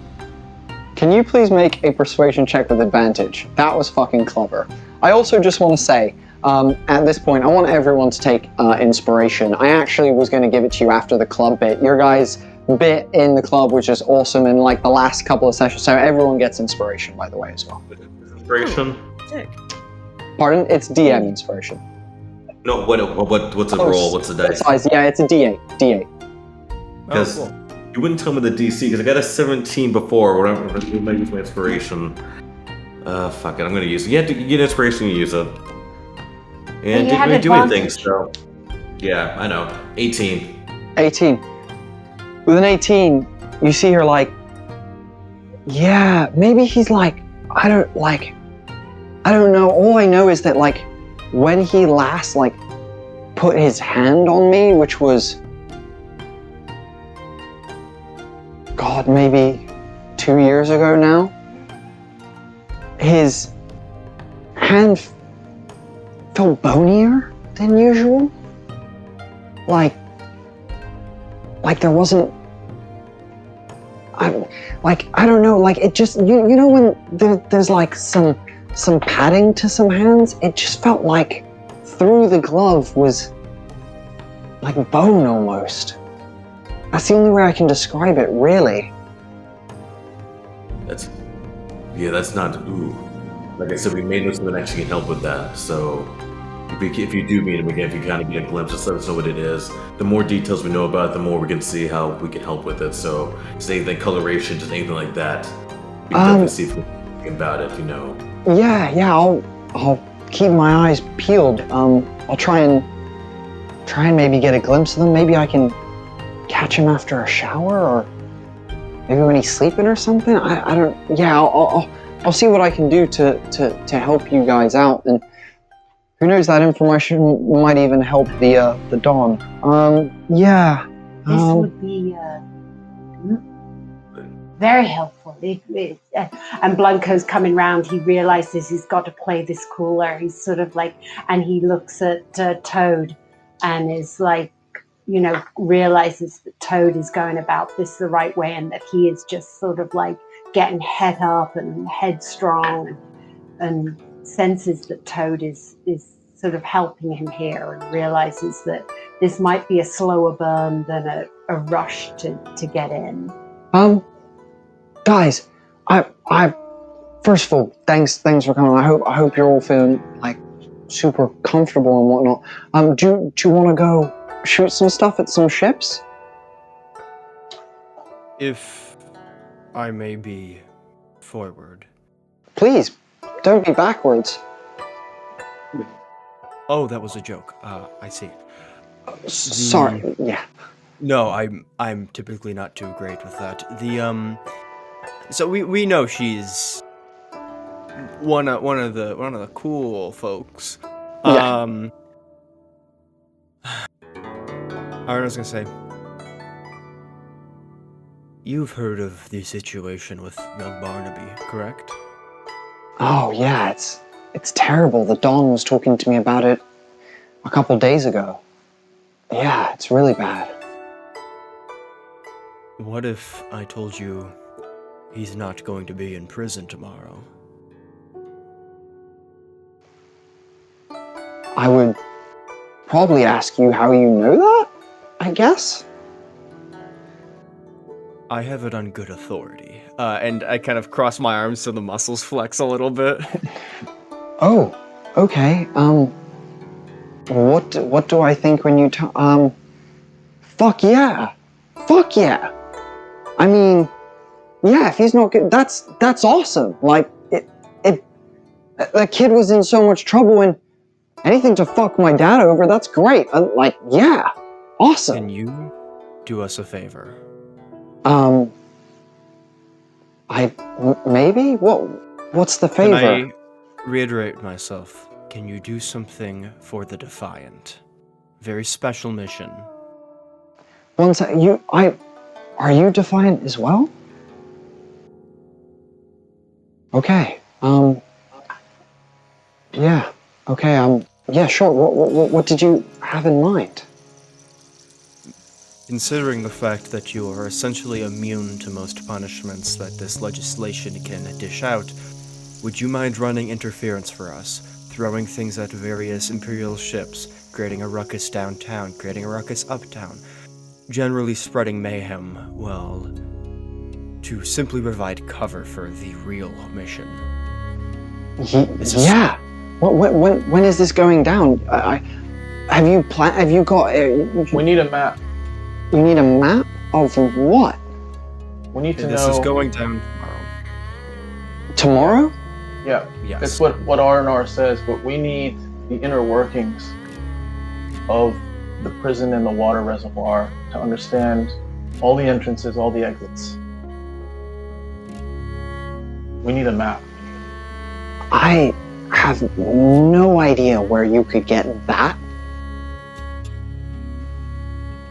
Can you please make a persuasion check with advantage? That was fucking clever. I also just want to say, um, at this point, I want everyone to take uh, inspiration. I actually was going to give it to you after the club bit. Your guys' bit in the club was just awesome in like the last couple of sessions. So everyone gets inspiration, by the way, as well. Inspiration? Sick. Pardon? It's DM inspiration. No, what what what's the Oh, roll? What's the dice? Size? Yeah, it's a D8. D8. Because Oh, cool. You wouldn't tell me the DC because I got a 17 before. What I'm gonna might use my inspiration. Uh, fuck it. I'm gonna use it. You have to you get inspiration. You use it. And you didn't had really do anything. So yeah, I know. 18. 18. With an 18, you see her like, yeah, maybe he's like, I don't like, I don't know. All I know is that like, when he last like put his hand on me, which was, God, maybe two years ago now, his hand felt bonier than usual. Like, like there wasn't I like I don't know like it just you you know when there, there's like some some padding to some hands it just felt like through the glove was like bone almost that's the only way I can describe it really That's yeah. That's not ooh. Like I said, we may know someone actually can help with that. So if, we, if you do meet him again, if you kind of get a glimpse, just let us know what it is. The more details we know about it, the more we can see how we can help with it. So just anything coloration, just anything like that. We can Um, see if we can think about it. You know. yeah yeah I'll I'll keep my eyes peeled um I'll try and try and maybe get a glimpse of them maybe I can catch him after a shower or maybe when he's sleeping or something I, I don't yeah I'll, I'll, I'll see what I can do to, to, to help you guys out and who knows that information might even help the uh, the Don um yeah This um, would be uh, very helpful. It, it, uh, and Blanco's coming round. He realizes he's got to play this cooler. He's sort of like, and he looks at uh, Toad and is like, you know, realizes that Toad is going about this the right way and that he is just sort of like getting head up and headstrong and, senses that Toad is, is sort of helping him here and realizes that this might be a slower burn than a, a rush to, to get in. Um, guys, I, I, first of all, thanks, thanks for coming. I hope, I hope you're all feeling like super comfortable and whatnot. Um, do, do you want to go shoot some stuff at some ships? If I may be forward. Please, don't be backwards. Oh, that was a joke. Uh, I see. Sorry. Yeah. No, I'm I'm typically not too great with that. The um, so we we know she's one of one of the one of the cool folks. Yeah. Um, I was gonna say, you've heard of the situation with young Barnaby, correct? Oh yeah, it's it's terrible. The Don was talking to me about it a couple days ago. Yeah, it's really bad. What if I told you he's not going to be in prison tomorrow? I would probably ask you how you know that. I guess. I have it on good authority. Uh, and I kind of cross my arms so the muscles flex a little bit. *laughs* Oh, okay. Um, what what do I think when you t- um? Fuck yeah, fuck yeah. I mean, yeah. If he's not good, that's that's awesome. Like it it. The kid was in so much trouble, and anything to fuck my dad over, that's great. Uh, like yeah, awesome. Can you do us a favor? Um, I m- maybe what? What's the favor? Can? I reiterate myself? Can you do something for the Defiant? Very special mission. One sec. You, I, are you defiant as well? Okay. Um. Yeah. Okay. Um. Yeah. Sure. What, what, what did you have in mind? Considering the fact that you are essentially immune to most punishments that this legislation can dish out, would you mind running interference for us? Throwing things at various Imperial ships, creating a ruckus downtown, creating a ruckus uptown, generally spreading mayhem, well, to simply provide cover for the real mission. Ye- This is- yeah. What, when, when, when is this going down? I, I have you plan? Have you got? Uh, We need a map. You need a map of what? We need to this know. is going down tomorrow. Tomorrow? yeah, Yes. it's what what R&R says, but we need the inner workings of the prison and the water reservoir to understand all the entrances, all the exits. We need a map. I have no idea where you could get that.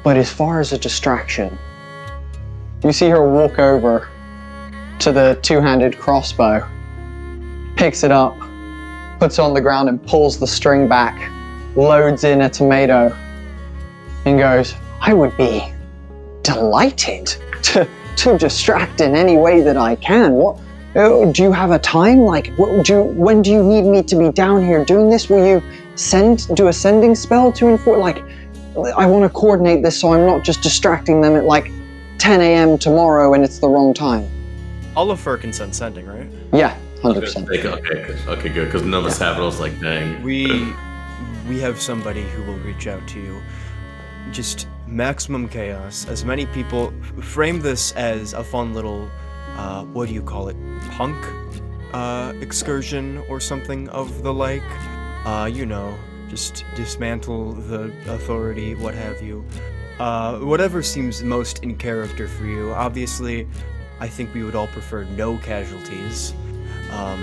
But as far as a distraction, you see her walk over to the two handed crossbow, picks it up, puts it on the ground, and pulls the string back, loads in a tomato, and goes, I would be delighted to, to distract in any way that I can. What? Oh, do you have a time? Like, what, do you, when do you need me to be down here doing this? Will you send do a sending spell to inform? Like, I want to coordinate this so I'm not just distracting them at like 10 a.m. tomorrow and it's the wrong time. Oliver can send sending, right? Yeah, hundred Okay, percent. okay, okay, okay, good. Because none of us have it. I was like, dang. We we have somebody who will reach out to you. Just maximum chaos. As many people frame this as a fun little uh, what do you call it? Punk uh, excursion or something of the like. Uh, you know, just dismantle the authority, what have you. Uh, whatever seems most in character for you. Obviously, I think we would all prefer no casualties. Um,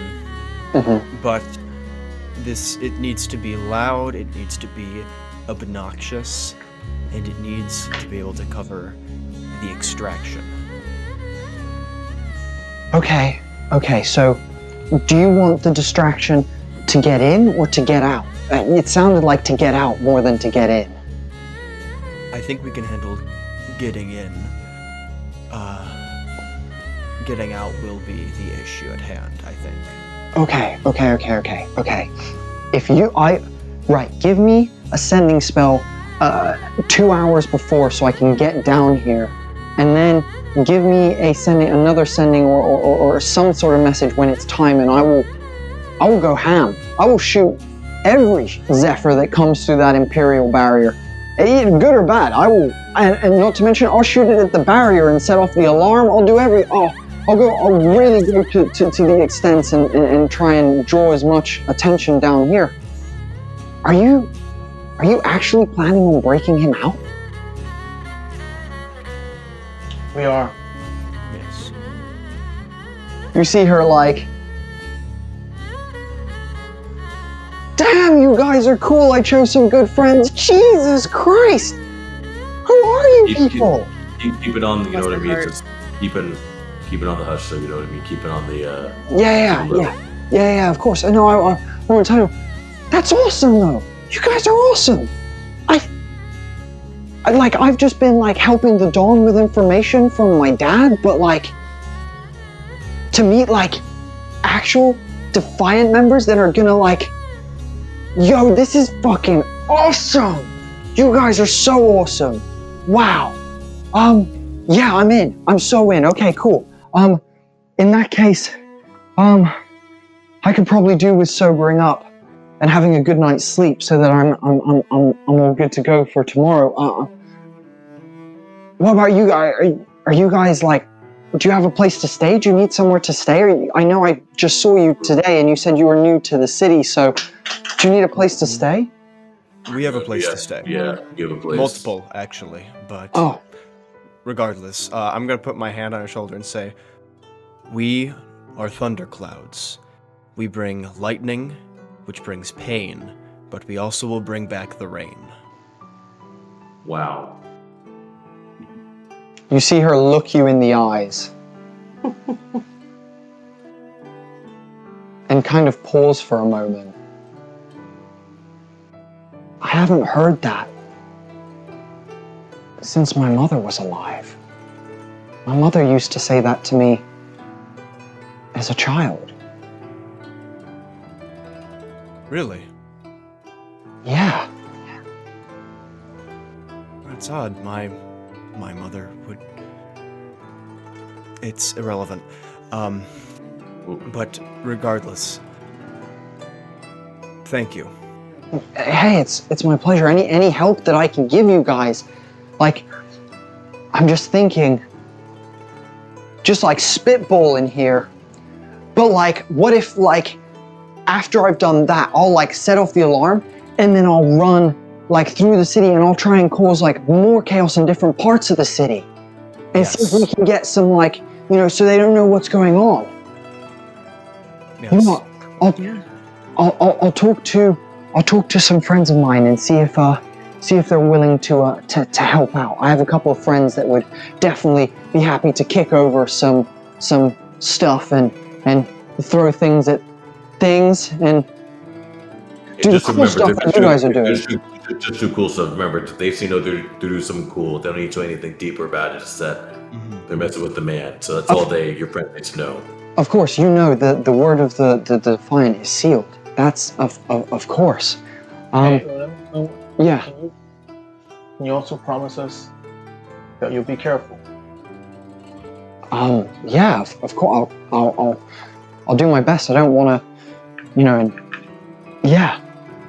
Mhm. but this it needs to be loud it needs to be obnoxious and it needs to be able to cover the extraction Okay, okay. So, do you want the distraction to get in or to get out? Uh, It sounded like to get out more than to get in. i think we can handle getting in uh getting out will be the issue at hand i think Okay, okay, okay, okay, okay. If you, I, right, give me a sending spell uh, two hours before so I can get down here, and then give me a sending, another sending, or, or, or, or some sort of message when it's time, and I will, I will go ham. I will shoot every Zephyr that comes through that Imperial barrier, Eh, good or bad. I will, and, and not to mention, I'll shoot it at the barrier and set off the alarm. I'll do every, oh. I'll go. I'll really go to, to, to the extent and, and, and try and draw as much attention down here. Are you, are you actually planning on breaking him out? We are. yes You see her like, damn, you guys are cool. I chose some good friends. Jesus Christ, who are you You people? Keep, keep it on. You know what I mean? heart. Just keeping, keep it on the hush. So you know what I mean. Keep it on the. uh Yeah, yeah, Hello. yeah, yeah, yeah. Of course. I know. I, I want to tell you. That's awesome, though. You guys are awesome. I, I like. I've just been like helping the Don with information from my dad, but like, to meet like actual Defiant members that are gonna like, yo, this is fucking awesome. You guys are so awesome. Wow. Um, yeah, I'm in. I'm so in. Okay, cool. Um, in that case, um, I could probably do with sobering up and having a good night's sleep so that I'm I'm I'm I'm, I'm all good to go for tomorrow. Uh, what about you guys? Are, are you guys like? Do you have a place to stay? Do you need somewhere to stay? I know I just saw you today, and you said you were new to the city. So, do you need a place to stay? we have a place yeah, to stay Yeah, you have a place. multiple actually but Oh, regardless, uh, I'm gonna put my hand on her shoulder and say, We are thunderclouds. We bring lightning, which brings pain, but we also will bring back the rain. Wow. You see her look you in the eyes. *laughs* and kind of pause for a moment. I haven't heard that since my mother was alive. My mother used to say that to me as a child. Really? Yeah. That's odd. My my mother would It's irrelevant. Um but regardless. Thank you. Hey, it's it's my pleasure. Any any help that I can give you guys, like, I'm just thinking, just like spitball in here. But like, what if like, after I've done that, I'll like set off the alarm and then I'll run like through the city and I'll try and cause like more chaos in different parts of the city, and see if we can get some like you know so they don't know what's going on. Yes. You know what? I'll. I'll, I'll, I'll talk to I'll talk to some friends of mine and see if uh see if they're willing to uh to, to help out. I have a couple of friends that would definitely be happy to kick over some some stuff and and throw things at things and Do the cool stuff that you guys are doing. Just do, just do cool stuff. Remember, they see no to, to do something cool. They don't need to do anything deeper about it. Just that Mhm. they're messing with the man. So that's all they, your friend needs to know. of course you know the the word of the the, the defiant is sealed. That's of of, of course. Um Hey, yeah. Can you, can you also promise us that you'll be careful? Um, yeah, of, of course. I'll, I'll, I'll, I'll do my best. I don't want to, you know, and yeah,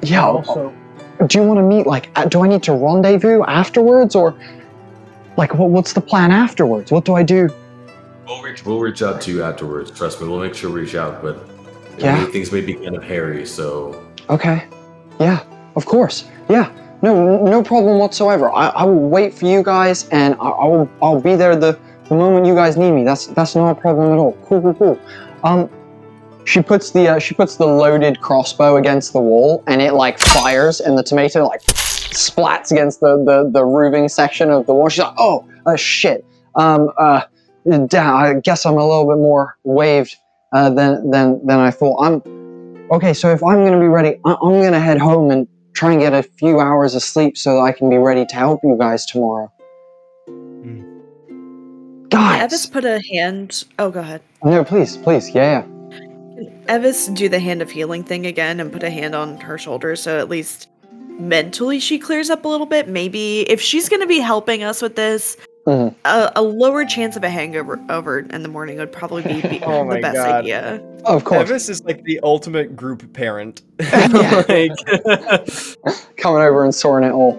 yeah. I'll- also, do you want to meet? Like, do I need to rendezvous afterwards, or like, what, what's the plan afterwards? What do I do? We'll reach, we'll reach out to you afterwards. Trust me, we'll make sure we reach out. But Yeah. things may be kind of hairy, so Okay, yeah, of course, yeah. No, no problem whatsoever. I, I will wait for you guys, and I, I will, I'll be there the, the moment you guys need me. That's, that's not a problem at all. Cool, cool, cool. Um, she puts the, uh, she puts the loaded crossbow against the wall, and it like fires, and the tomato like splats against the, the, the roofing section of the wall. She's like, oh, uh, shit. Um, uh, I guess I'm a little bit more waved uh, than, than, than I thought. I'm okay. So if I'm gonna be ready, I- I'm gonna head home and try and get a few hours of sleep so that I can be ready to help you guys tomorrow. Guys, Evis put a hand. Oh, go ahead. no, please, please, yeah, yeah. Can Evis do the hand of healing thing again and put a hand on her shoulder so at least mentally she clears up a little bit? Maybe if she's going to be helping us with this, Mhm. a, a lower chance of a hangover over in the morning would probably be, *laughs* be Oh the best God. idea. Of course, Evis is like the ultimate group parent. *laughs* *laughs* Like, coming over and sorting it all.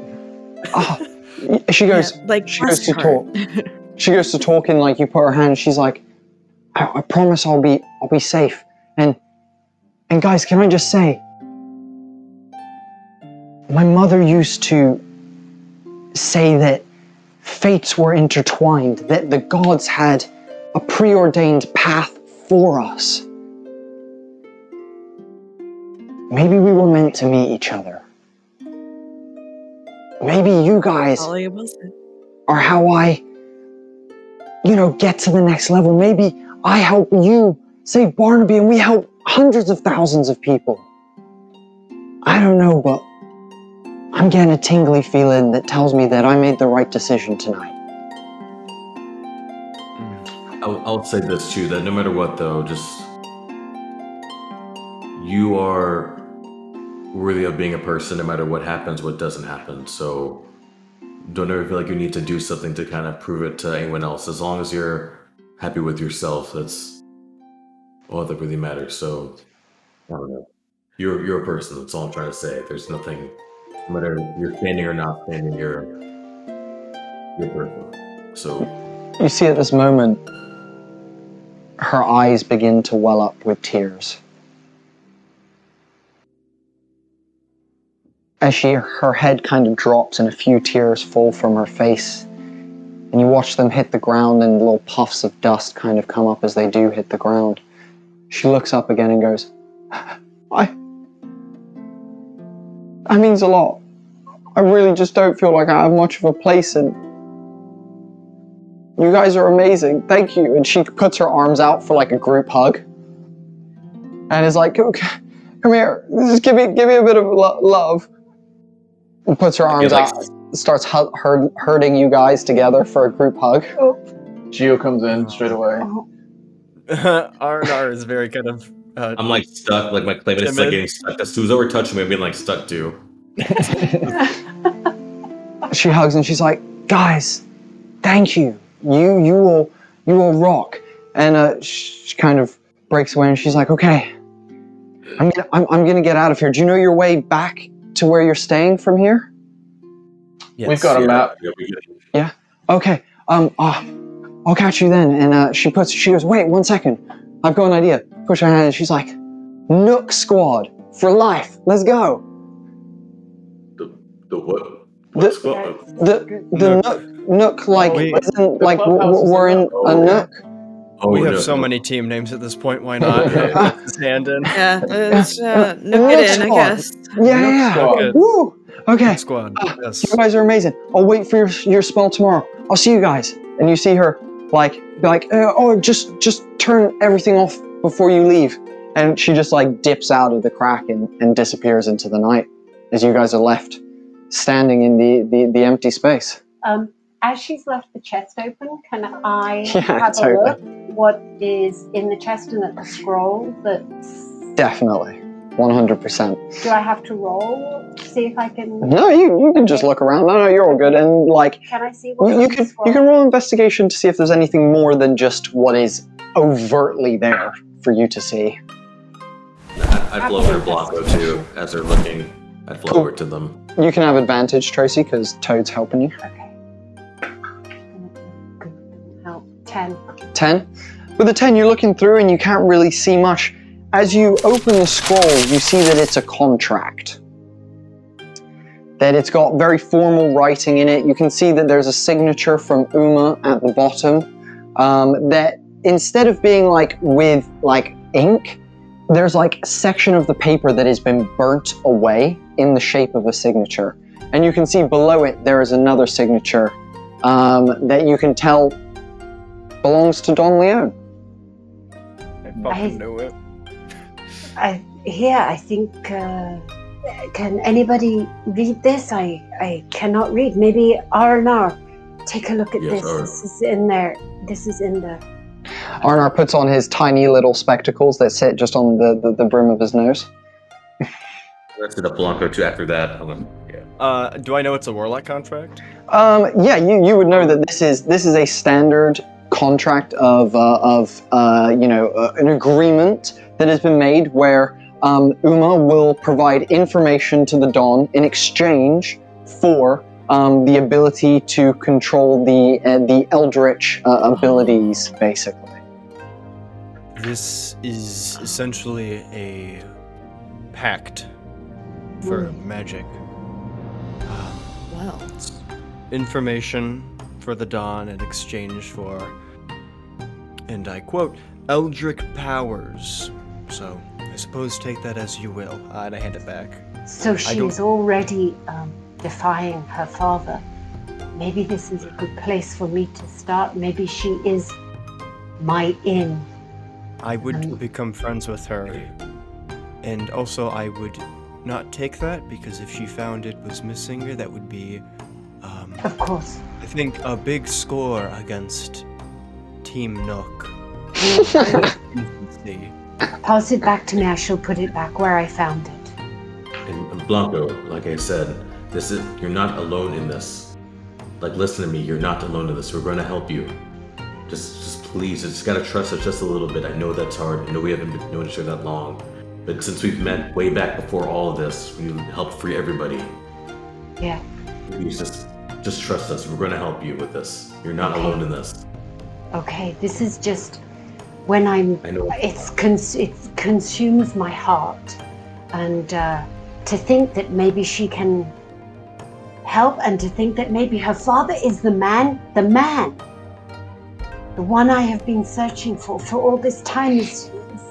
Oh, she goes. Yeah, like she goes to her talk. she goes to talking like you put her hand she's like I, I promise i'll be i'll be safe and and guys can i just say my mother used to say that fates were intertwined that the gods had a preordained path for us maybe we were meant to meet each other maybe you guys are how I, you know, get to the next level. Maybe I help you save Barnaby and we help hundreds of thousands of people. I don't know, but I'm getting a tingly feeling that tells me that I made the right decision tonight. I'll, I'll say this too: that no matter what, though, just you are worthy of being a person, no matter what happens, what doesn't happen. So don't ever feel like you need to do something to kind of prove it to anyone else. As long as you're happy with yourself, that's all that really matters. So I don't know. You're you're a person. That's all I'm trying to say. There's nothing, matter you're standing or not standing, you're a person. So You see, at this moment, her eyes begin to well up with tears. As she, her head kind of drops and a few tears fall from her face. and you watch them hit the ground, and little puffs of dust kind of come up as they do hit the ground. She looks up again and goes, I. That means a lot. I really just don't feel like I have much of a place in. You guys are amazing. Thank you. And she puts her arms out for like a group hug. And is like, okay, come here. Just give me, give me a bit of lo- love. And puts her arms like- out, starts hu- herd- herding you guys together for a group hug. Geo comes in straight away. *laughs* R&R is very kind of. Uh, I'm like stuck, like my claimant is like getting stuck. As soon as we're touching me, I'm being like stuck too. *laughs* she hugs and she's like, "Guys, thank you. You you will you all rock." And uh, she kind of breaks away and she's like, "Okay, I'm gonna, I'm, I'm gonna get out of here. Do you know your way back to where you're staying from here?" yes. We've got a map. yeah, Okay. Um. Uh, I'll catch you then. And uh, she puts she goes, "Wait one second. I've got an idea." Push her hand and she's like, "Nook Squad for life. Let's go." The what? The- What? The the Nook. Nook Nook like Wait. isn't like w- clubhouse is we're in in a Oh. Nook. Oh, we have no. so many team names at this point. Why not? Yeah, *laughs* Put his hand in. Yeah, it's, uh, Uh, nook it in, I guess. Yeah, yeah. Woo! Okay, Squad. Ah, Yes. you guys are amazing. I'll wait for your your spell tomorrow. I'll see you guys. And you see her like be like, uh, oh, just just turn everything off before you leave. And she just like dips out of the crack and, and disappears into the night as you guys are left standing in the, the, the empty space. Um, as she's left the chest open, can I *laughs* Yeah, have totally. a look what is in the chest and at the scroll? That's Definitely. 100%. do I have to roll? See if I can. No, you, you can just look around. No, no, you're all good. And like, Can I see what you, you in the can scroll? you can roll investigation to see if there's anything more than just what is overtly there for you to see. I flow over to Blanco too as they're looking. I flow Cool. over to them. You can have advantage, Tracy, because Toad's helping you. Okay. Help. Ten. 10. With a 10, you're looking through and you can't really see much. As you open the scroll, you see that it's a contract. That it's got very formal writing in it. You can see that there's a signature from Uma at the bottom. Um, that instead of being like with like ink, there's like a section of the paper that has been burnt away in the shape of a signature. And you can see below it there is another signature um, that you can tell belongs to Don Leone. I fucking knew it. I here. I think. Uh, can anybody read this? I I cannot read. Maybe R&R. Take a look at Yes, this. R. This is in there. This is in the. Arnar puts on his tiny little spectacles that sit just on the, the, the brim of his nose. Let's hit up Blanco too after that. I'm yeah. Uh, do I know it's a warlock contract? Um, yeah, you, you would know that this is this is a standard contract of uh, of uh, you know uh, an agreement that has been made where um, Uma will provide information to the Don in exchange for um, the ability to control the uh, the Eldritch uh, abilities, basically. This is essentially a pact for magic. Um, Well, information for the Don in exchange for, and I quote, Eldritch powers. So I suppose take that as you will. Uh, and I hand it back. So don't- she's already um, defying her father. Maybe this is a good place for me to start. Maybe she is my in. I would become friends with her. And also, I would not take that because if she found it was missing, that would be, um, Of course. I think, a big score against Team Nook. Infancy. *laughs* Pass it back to me. I shall put it back where I found it. And and Blanco, like I said, this is you're not alone in this. Like listen to me, you're not alone in this. We're gonna help you. Just just please, just gotta trust us just a little bit. I know that's hard. I know we haven't been known each other that long. But since we've met way back before all of this, we helped free everybody. Yeah. Please just just trust us. We're gonna help you with this. You're not Okay. alone in this. Okay. This is just when I'm. I know It's cons- it consumes my heart, and uh, to think that maybe she can help and to think that maybe her father is the man, the man, the one I have been searching for for all this time is, is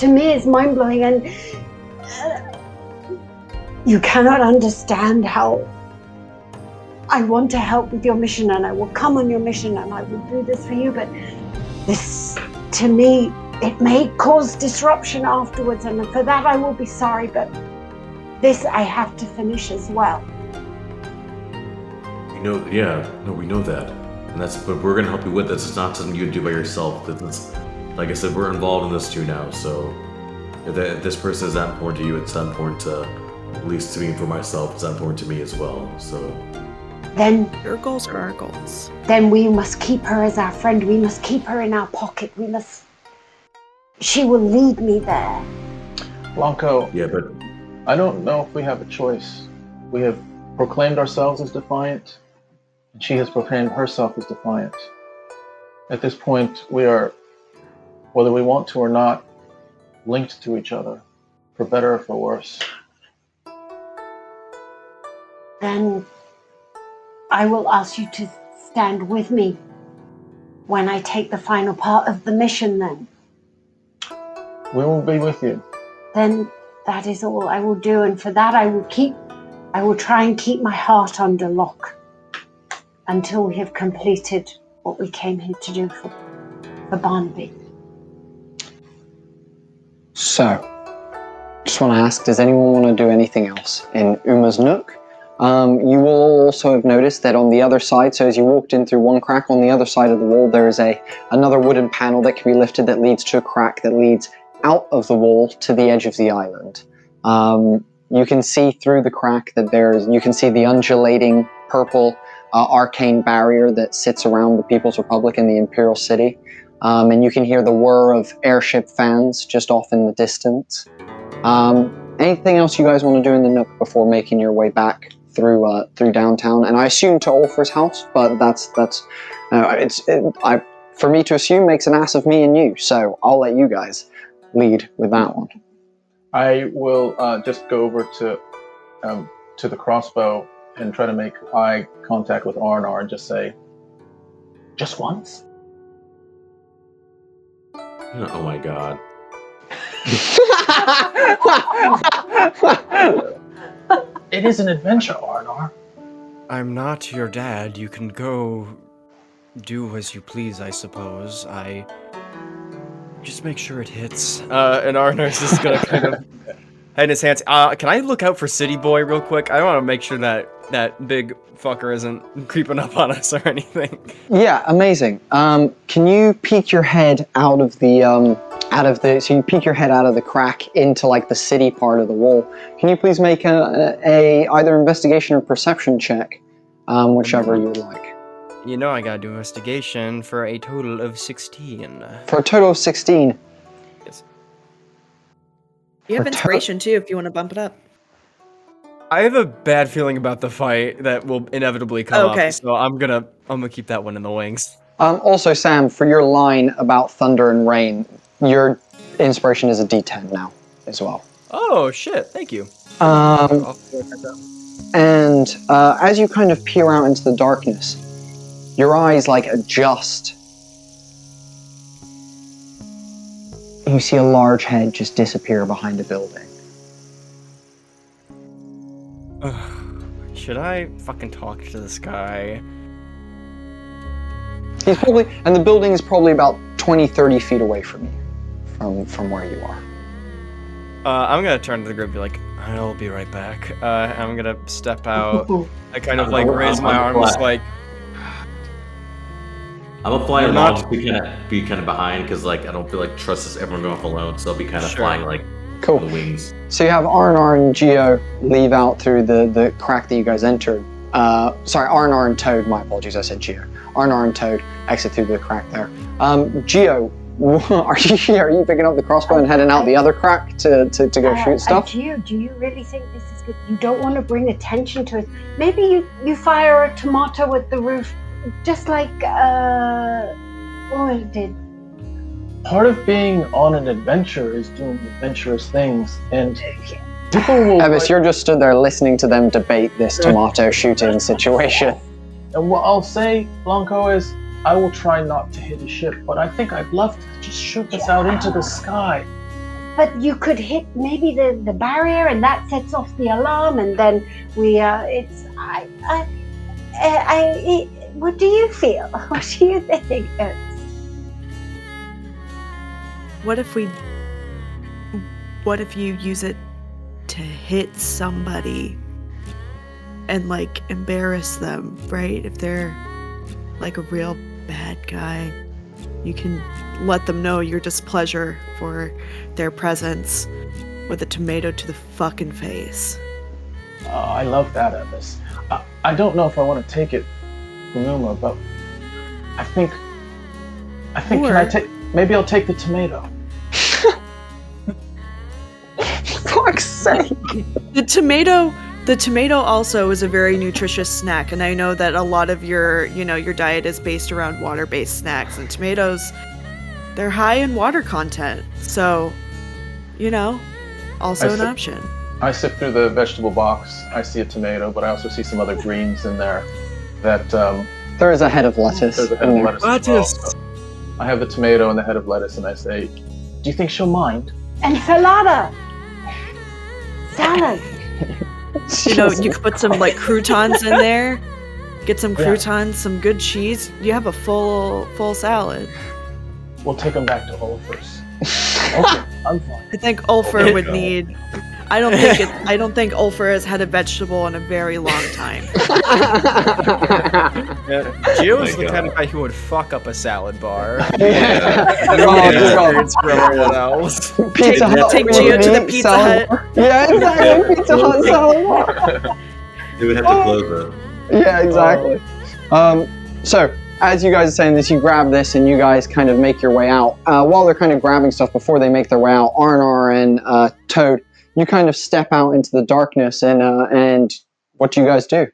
to me is mind blowing and uh, you cannot understand how I want to help with your mission and I will come on your mission and I will do this for you, but this to me it may cause disruption afterwards and for that I will be sorry, but this I have to finish as well. We know, yeah, no, we know that, and that's. But we're gonna help you with this. It's not something you do by yourself. That- That's, like I said, we're involved in this too now. So, if, that, if this person is that important to you, it's that important to, at least to me and for myself, it's that important to me as well. So, Then Your goals are our goals. then we must keep her as our friend. We must keep her in our pocket. We must she will lead me there. Blanco, yeah, but I don't know if we have a choice. We have proclaimed ourselves as defiant, and she has proclaimed herself as defiant. At this point, we are, whether we want to or not, linked to each other, for better or for worse. Then I will ask you to stand with me when I take the final part of the mission then. We will be with you. Then that is all I will do and for that I will keep I will try and keep my heart under lock until we have completed what we came here to do for, for Barnaby. So, just want to ask, does anyone want to do anything else in Uma's Nook? Um, you will also have noticed that on the other side, so as you walked in through one crack, on the other side of the wall, there is a another wooden panel that can be lifted that leads to a crack that leads out of the wall to the edge of the island. Um, you can see through the crack that there's, you can see the undulating purple uh, arcane barrier that sits around the People's Republic and the Imperial City. Um, and you can hear the whir of airship fans just off in the distance. Um, anything else you guys want to do in the Nook before making your way back through uh, through downtown? And I assume to Ulfr's house, but that's that's uh, it's it, I for me to assume makes an ass of me and you. So I'll let you guys lead with that one. I will uh, just go over to um, to the crossbow and try to make eye contact with Arnar and just say, just once. oh my god. It is an adventure, Arnar. I'm not your dad. You can go do as you please, I suppose. I just make sure it hits. Uh, and Arnar's just gonna kind of *laughs* head in his hands. Uh, can I look out for City Boy real quick? I want to make sure that that big fucker isn't *laughs* creeping up on us or anything. Yeah, amazing. Um, can you peek your head out of the um, out of the so you peek your head out of the crack into like the city part of the wall? Can you please make a, a either investigation or perception check, um, whichever you would like, You know I gotta do investigation for a total of sixteen. for a total of sixteen. You have inspiration too if you want to bump it up. I have a bad feeling about the fight that will inevitably come Okay. up, so I'm gonna I'm gonna keep that one in the wings. Um, also, Sam, for your line about thunder and rain, your inspiration is a D10 now as well. Oh shit! Thank you. Um, I'll work at that. And uh, as you kind of peer out into the darkness, your eyes like adjust. You see a large head just disappear behind a building. Should I fucking talk to this guy? He's probably, and the building is probably about 20, 30 feet away from you, from from where you are. Uh, I'm gonna turn to the group and be like, I'll be right back. Uh, I'm gonna step out. *laughs* I kind of like raise my arms like, I'm gonna fly You're along, not- be kind of be kind of behind because like I don't feel like trust is everyone going off alone, so I'll be kind of Sure. flying like Cool. on the wings. So you have R&R and Geo leave out through the, the crack that you guys entered. Uh, sorry, R&R and Toad, my apologies, I said Geo. R&R and Toad exit through the crack there. Um, Geo, *laughs* are you are you picking up the crossbow and heading out the other crack to, to, to go Uh, shoot stuff? Uh, do you do you really think this is good? You don't want to bring attention to it. Maybe you you fire a tomato at the roof, just like uh, Oil did. Part of being on an adventure is doing adventurous things, and People will. Evis, you're just stood there listening to them debate this tomato shooting situation. And what I'll say, Blanco, is I will try not to hit a ship, but I think I'd love to just shoot this out into the sky. But you could hit maybe the, the barrier, and that sets off the alarm, and then we uh, it's I I I. I what do you feel? *laughs* What do you think? What if we. What if you use it to hit somebody and, like, embarrass them, right? If they're, like, a real bad guy, you can let them know your displeasure for their presence with a tomato to the fucking face. Oh, I love that, Evis. I, I don't know if I want to take it from but I think. I think can I take? Maybe I'll take the tomato. *laughs* Fuck's sake! The tomato the tomato also is a very nutritious snack and I know that a lot of your, you know, your diet is based around water-based snacks and tomatoes they're high in water content. So, you know, also I an see. option. I sift through the vegetable box. I see a tomato, but I also see some other greens in there. That um, There is a head of lettuce. there's a head of there. lettuce. as well, so I have the tomato and the head of lettuce, and I say, "Do you think she'll mind?" Enchilada! Salad! You know, you could put some like croutons in there. Get some Yeah. croutons, some good cheese. You have a full full salad. We'll take them back to Ulfer's. *laughs* okay, I'm fine. I think Ulfer Okay. would need I don't think it *laughs* I don't think Ulfer has had a vegetable in a very long time. *laughs* Yeah, Gio is my the kind of guy who would fuck up a salad bar. Yeah. Oh, No dear God. for everyone else. Pizza Hut. Take with Gio to the meat, Pizza salad- Hut. Yeah, exactly. Pizza Hut salad bar. *laughs* They would have to close it. Yeah, exactly. Um, so, as you guys are saying this, you grab this and you guys kind of make your way out. Uh, while they're kind of grabbing stuff before they make their way out, Arnar and uh, Toad, you kind of step out into the darkness and uh, and what do you guys do?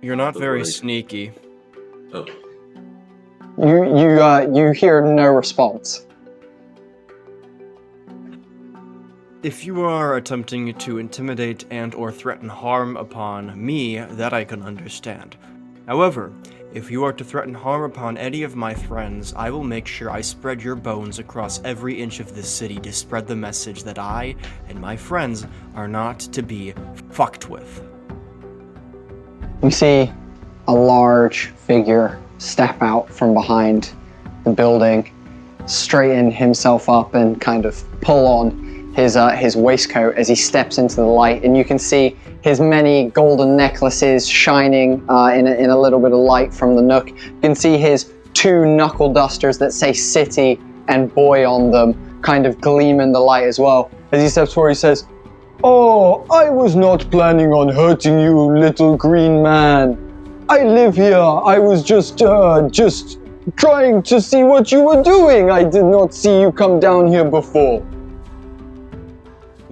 You're not very sneaky. Oh. You you uh, you hear no response. If you are attempting to intimidate and or threaten harm upon me, that I can understand. However, if you are to threaten harm upon any of my friends, I will make sure I spread your bones across every inch of this city to spread the message that I and my friends are not to be fucked with. We see a large figure step out from behind the building, straighten himself up, and kind of pull on his uh, his waistcoat as he steps into the light, and you can see his many golden necklaces shining uh, in, a, in a little bit of light from the nook. You can see his two knuckle dusters that say "City" and "Boy" on them, kind of gleam in the light as well. As he steps forward, he says, Oh, I was not planning on hurting you, little green man. I live here. I was just, uh, just trying to see what you were doing. I did not see you come down here before.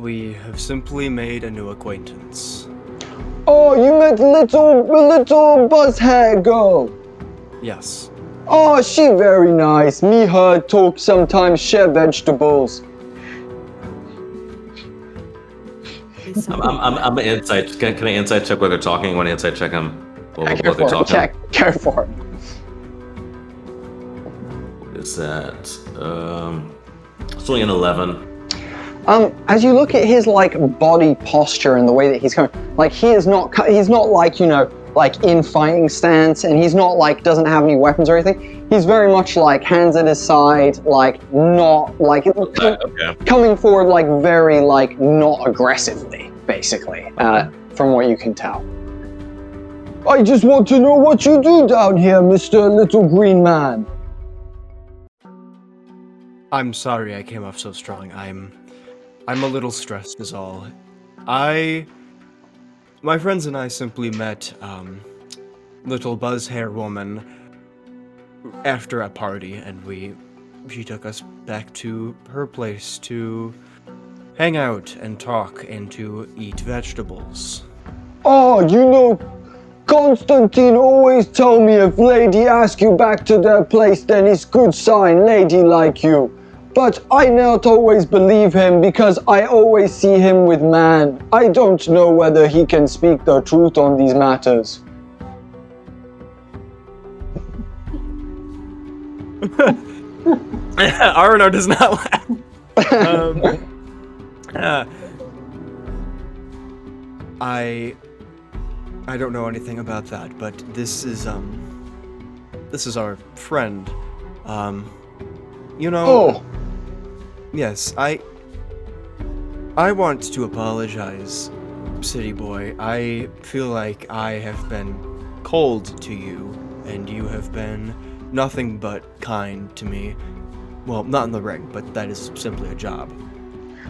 We have simply made a new acquaintance. Oh, you met little, little buzzhair girl. Yes. Oh, she very nice. Me, her talk sometimes share vegetables. I'm, I'm, I'm, I'm an insight. Can, can I insight check while they're talking? I want to insight check them while, Yeah, while go they're for it. talking. Check. Go for it. What is that? Um, it's only an 11. Um, as you look at his like body posture and the way that he's coming, like he is not he's not like you know, like in fighting stance, and he's not like doesn't have any weapons or anything. He's very much like hands at his side, like not like Okay. okay. coming forward like very like not aggressively, basically, uh, from what you can tell. I just want to know what you do down here, Mister Little Green Man. I'm sorry I came off so strong. I'm I'm a little stressed is all. I my friends and I simply met um little buzz hair woman after a party and we she took us back to her place to hang out and talk and to eat vegetables. Oh, you know, Constantine always tell me if lady ask you back to their place, then it's good sign, lady like you. But I not always believe him because I always see him with man. I don't know whether he can speak the truth on these matters. *laughs* Arnar does not laugh. Um, uh, I I don't know anything about that, but this is um this is our friend. Um you know Oh, Yes, I I want to apologize, City Boy. I feel like I have been cold to you and you have been nothing but kind to me. Well, not in the ring, but that is simply a job.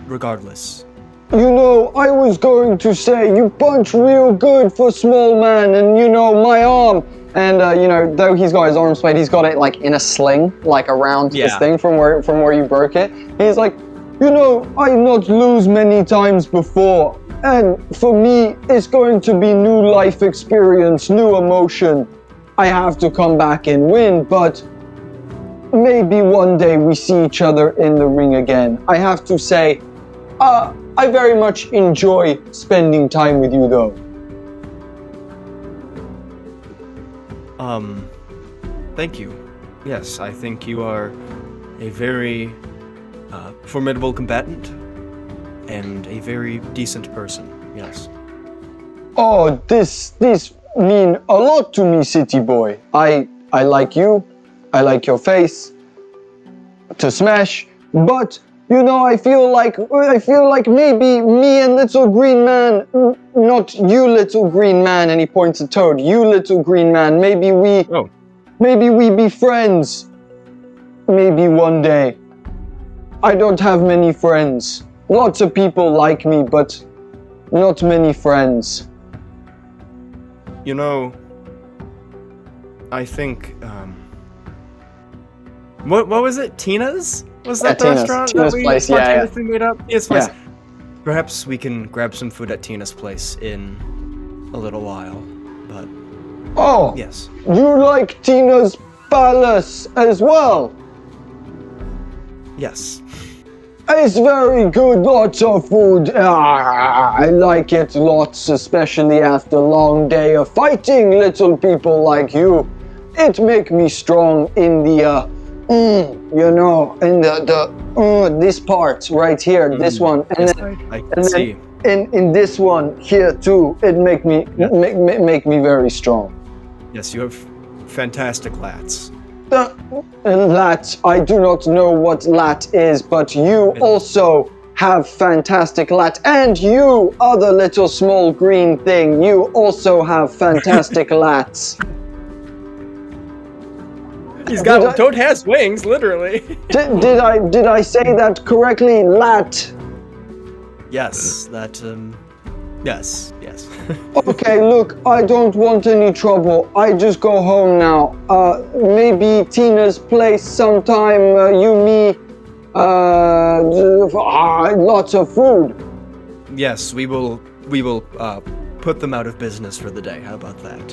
Regardless. you know, I was going to say you punch real good for small man, and you know my arm. And uh, you know, though he's got his arm splayed, he's got it like in a sling, like around his thing from where from where you broke it. He's like, you know, I not lose many times before, and for me, it's going to be new life experience, new emotion. I have to come back and win, but maybe one day we see each other in the ring again. I have to say, uh, I very much enjoy spending time with you, though. Um thank you. Yes, I think you are a very uh, formidable combatant and a very decent person. Yes. Oh, this this mean a lot to me, city boy. I I like you. I like your face. To smash, but you know, I feel like I feel like maybe me and little green man, not you, little green man. And he points at Toad. You, little green man. Maybe we, Oh. maybe we be friends. Maybe one day. I don't have many friends. Lots of people like me, but not many friends. You know, I think um what what was it? Tina's? Was Yeah, that the Tina's. restaurant Tina's that we place, yeah, yeah. spontaneously made up? Tina's place. Yeah. Perhaps we can grab some food at Tina's place in a little while. But Oh, yes. you like Tina's palace as well? Yes. It's very good, lots of food. Ah, I like it lots, especially after a long day of fighting little people like you. It make me strong in the, uh, mm, you know, in the, the, uh, this part right here, this one, and then I, I can and then- see. in, in this one here too. It make me, make, make, make me very strong. Yes, you have fantastic lats. Uh, lat, I do not know what lat is, but you also have fantastic lat, and you, other little small green thing, you also have *laughs* fantastic lats. He's Did I- got Toad has wings, literally. Did, did I did I say that correctly? Lat. yes, that um yes, yes. *laughs* Okay, look, I don't want any trouble. I just go home now. Uh, maybe Tina's place sometime. Uh, you, me, uh, ah, lots of food. yes, we will we will uh put them out of business for the day. How about that?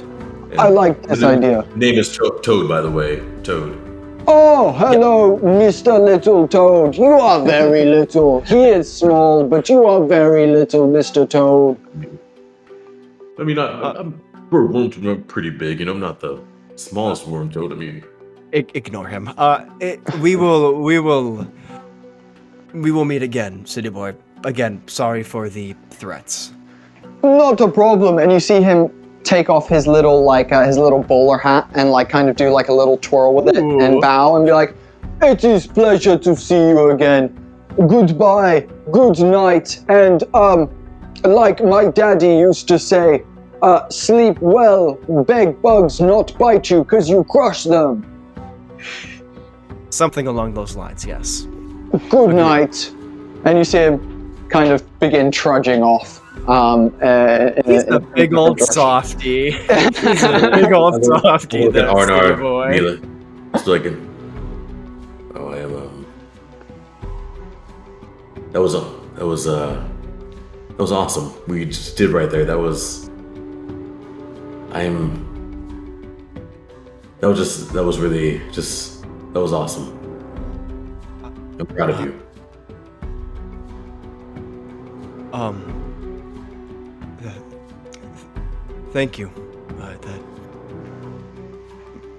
I like this His idea. Name is to- Toad, by the way. Toad. Oh, hello, Mr. Little Toad. You are very *laughs* little. He is small, but you are very little, Mr. Toad. I mean, I, I'm we're worm I'm pretty big, you know. I'm not the smallest worm toad. I mean, I- ignore him. Uh, it, we *laughs* will, we will, we will meet again, City Boy. Again, sorry for the threats. Not a problem. And you see him take off his little like uh, his little bowler hat and like kind of do like a little twirl with it Ooh. and bow and be like, "It is pleasure to see you again. Goodbye, good night, and um, like my daddy used to say, uh, sleep well. Beg bugs not bite you, cause you crush them. Something along those lines. Yes. Good night." And you see him kind of begin trudging off. Um, uh, *laughs* He's a big old direction. softy. He's a big old softy. look at that City Arnar, Boy. Mila. Just like, a, oh, I am. Um, that was a. That was uh. That was awesome. We just did right there. That was. I'm. That was just. That was really just. That was awesome. I'm proud of you. Um. Thank you. Uh, that.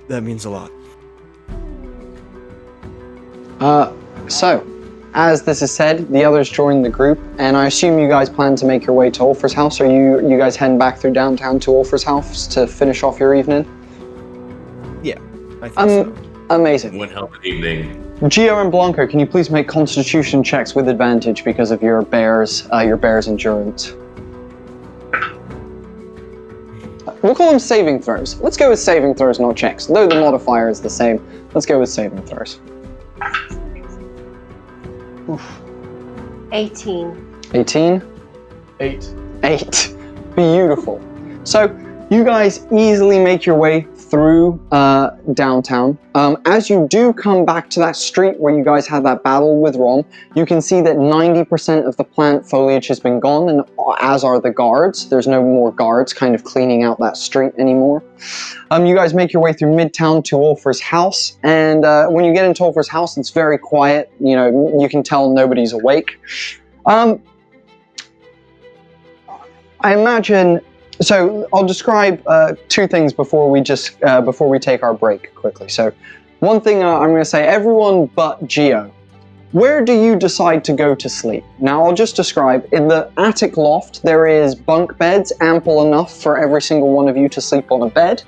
That means a lot. Uh, so, as this is said, the others join the group, and I assume you guys plan to make your way to Ulfer's house. Are you you guys heading back through downtown to Ulfer's house to finish off your evening? Yeah, I think Um, so. amazing. One hell of an evening. Gio and Blanco, can you please make Constitution checks with advantage because of your bear's uh, your bear's endurance? We'll call them saving throws. Let's go with saving throws, not checks. Though the modifier is the same, let's go with saving throws. 18. 18. Eight. Eight. *laughs* Beautiful. So you guys easily make your way through uh, downtown. Um, as you do come back to that street where you guys had that battle with Rom, you can see that 90% of the plant foliage has been gone, and as are the guards. There's no more guards kind of cleaning out that street anymore. Um, you guys make your way through Midtown to Ulfer's house, and uh, when you get into Ulfer's house, it's very quiet. You know, you can tell nobody's awake. Um, I imagine. So I'll describe uh, two things before we just uh, before we take our break quickly. So, one thing uh, I'm going to say, everyone but Geo, where do you decide to go to sleep? Now I'll just describe. In the attic loft, there is bunk beds ample enough for every single one of you to sleep on a bed.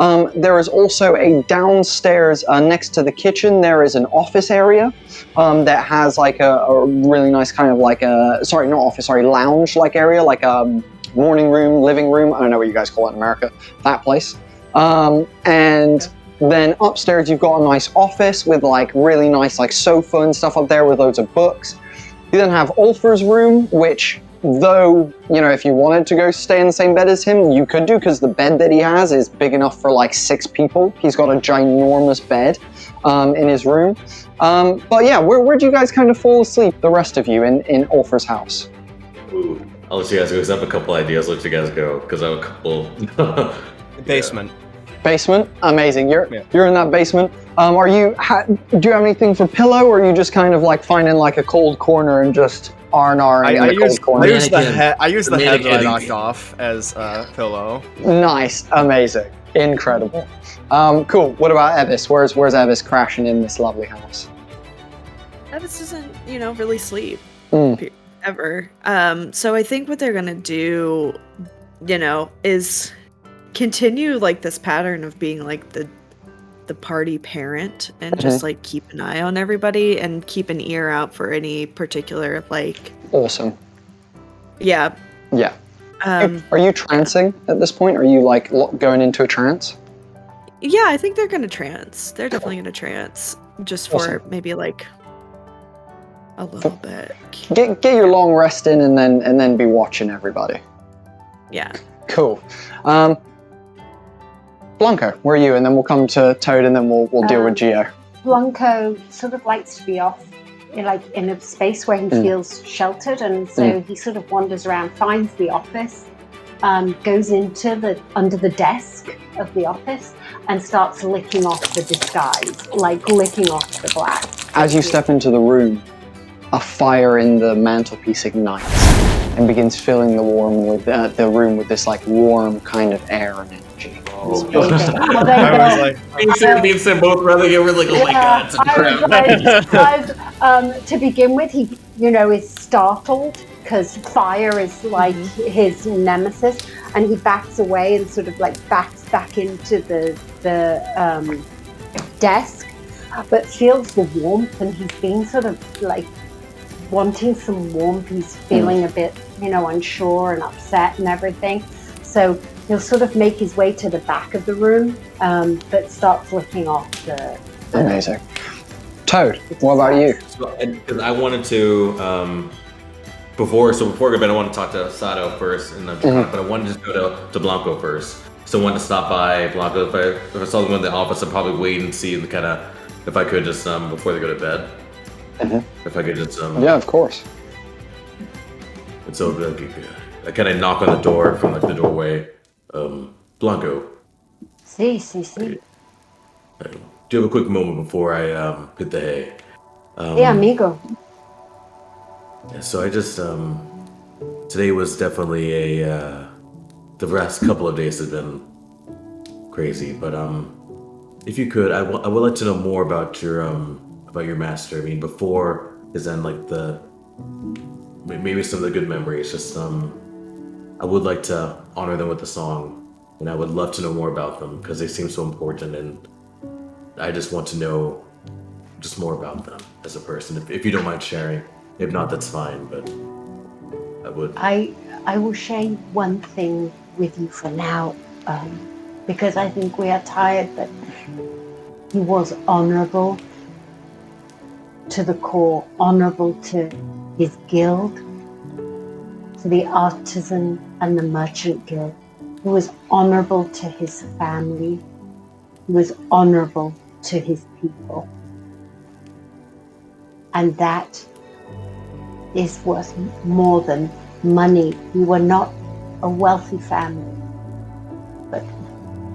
Um, there is also a downstairs uh, next to the kitchen. There is an office area um, that has like a, a really nice kind of like a sorry, not office, sorry, lounge like area, like a morning room, living room. I don't know what you guys call it in America. That place. Um, and then upstairs you've got a nice office with like really nice like sofa and stuff up there with loads of books. You then have Ulfer's room, which though you know if you wanted to go stay in the same bed as him, you could do because the bed that he has is big enough for like six people. He's got a ginormous bed um, in his room. Um, but yeah, where where do you guys kind of fall asleep? The rest of you in in Ulfer's house. Ooh. I'll let you guys go. 'cause I have a couple ideas. I'll let you guys go because I have a couple. Basement. Basement, amazing. You're Yeah. you're in that basement. Um, are you? Ha- do you have anything for pillow, or are you just kind of like finding like a cold corner and just R and R I, in I the cold use, I use the Mannequin. head. I use the head that I knocked off as a pillow. Nice, amazing, incredible. Um, cool. What about Evis? Where's Where's Evis crashing in this lovely house? Evis doesn't, you know, really sleep Mm. Ever. Um, so I think what they're gonna do, you know, is continue like this pattern of being like the the party parent and just like keep an eye on everybody and keep an ear out for any particular like Awesome. yeah. Yeah. Um, are you trancing at this point? Are you like going into a trance? yeah, I think they're gonna trance. They're definitely gonna trance just for Awesome. maybe like a little bit. Get get your long rest in, and then and then be watching everybody. Yeah. Cool. Um, Blanco, where are you? And then we'll come to Toad, and then we'll we'll deal with Um, Geo. Blanco sort of likes to be off, in, like in a space where he Mm. feels sheltered, and so he sort of wanders around, finds the office, um, goes into the under the desk of the office, and starts licking off the disguise, like licking off the black. As you step into the room, a fire in the mantelpiece ignites and begins filling the warm with uh, the room with this like warm kind of air and energy. *laughs* Well, there you I was like, me and Sam, me and Sam both rather get. We're like, oh my god, it's a I was crap. like, *laughs* I was, um, to begin with, he, you know, is startled because fire is like his nemesis, and he backs away and sort of like backs back into the the um, desk, but feels the warmth, and he's been sort of like wanting some warmth. He's feeling a bit, you know, unsure and upset and everything. So he'll sort of make his way to the back of the room, um, but start flicking off the. the Amazing. Toad, what about you? So, because I wanted to, um, before, so before I go to bed, I want to talk to Sato first, and then, Mhm. but I wanted to go to, to Blanco first. So I wanted to stop by Blanco. If I, if I saw them in the office, I'd probably wait and see and kind of, if I could just, um, before they go to bed. Mhm. If I could just, um, Yeah, of course. And so like, I kind of knock on the door from like the doorway. Um, Blanco, Sí, sí, sí. do you have a quick moment before I um, hit the hay? Um, Yeah, amigo. Yeah, So I just um today was definitely a uh the last couple of days have been crazy, but um if you could I w- I would like to know more about your um about your master. I mean before is then like the maybe some of the good memories just um I would like to honor them with a song and I would love to know more about them because they seem so important and I just want to know just more about them as a person if, if you don't mind sharing. If not, that's fine, but I would. I I will share one thing with you for now, um, because I think we are tired. But he was honourable to the core, honourable to his guild, to the artisan and the merchant guild. He was honourable to his family. He was honourable to his people, and that is worth more than money. We were not a wealthy family, but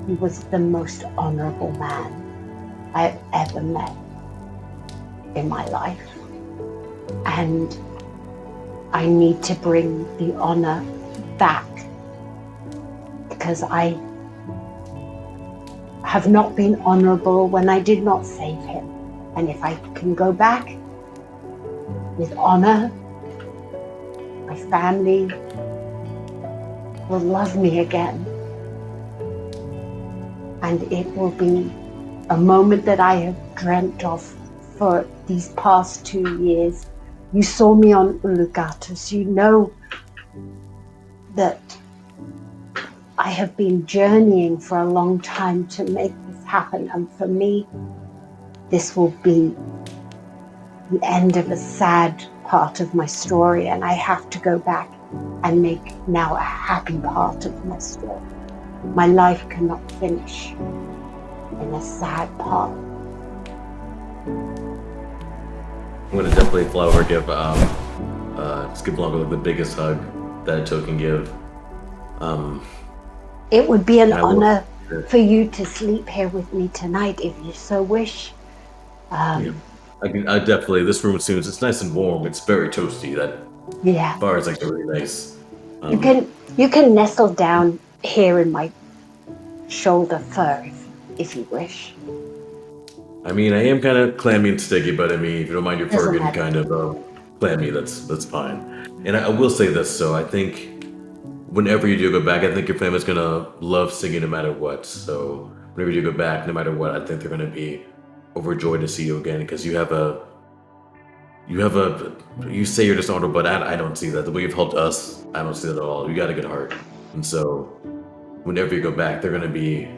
he was the most honorable man I've ever met in my life. And I need to bring the honor back because I have not been honorable when I did not save him. And if I can go back with honor, my family will love me again. And it will be a moment that I have dreamt of for these past two years. You saw me on Ulugatus. You know that I have been journeying for a long time to make this happen. And for me, this will be the end of a sad part of my story, and I have to go back and make now a happy part of my story. My life cannot finish in a sad part. I'm gonna definitely fly over give um uh the biggest hug that Ito can give. Um, It would be an I will- honor for you to sleep here with me tonight if you so wish. Um, Yeah. I can I definitely this room seems it's nice and warm. It's very toasty. That yeah. bar is like really nice. Um, You can you can nestle down here in my shoulder fur if, if you wish. I mean, I am kind of clammy and sticky, but I mean, if you don't mind your getting kind of uh, clammy, that's that's fine. And I, I will say this, so I think whenever you do go back, I think your family's gonna love singing no matter what. So whenever you go back, no matter what, I think they're gonna be overjoyed to see you again because you have a you have a you say you're dishonorable, but I, I don't see that. The way you've helped us, I don't see that at all. You got a good heart, and so whenever you go back, they're gonna be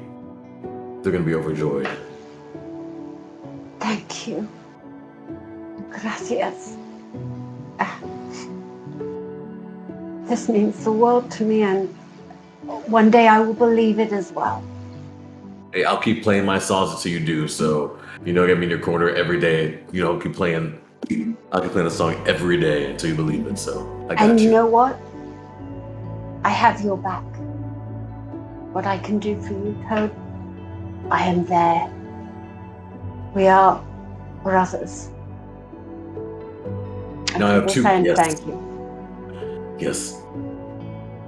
they're gonna be overjoyed. Thank you. Gracias. Ah. This means the world to me, and one day I will believe it as well. Hey, I'll keep playing my songs until you do. So you know, get me in your corner every day. You know, keep playing. I'll keep playing the song every day until you believe it. So I got And you. you know what? I have your back. What I can do for you, Toad, I am there. We are brothers. Now I have two- say yes. Thank you. yes.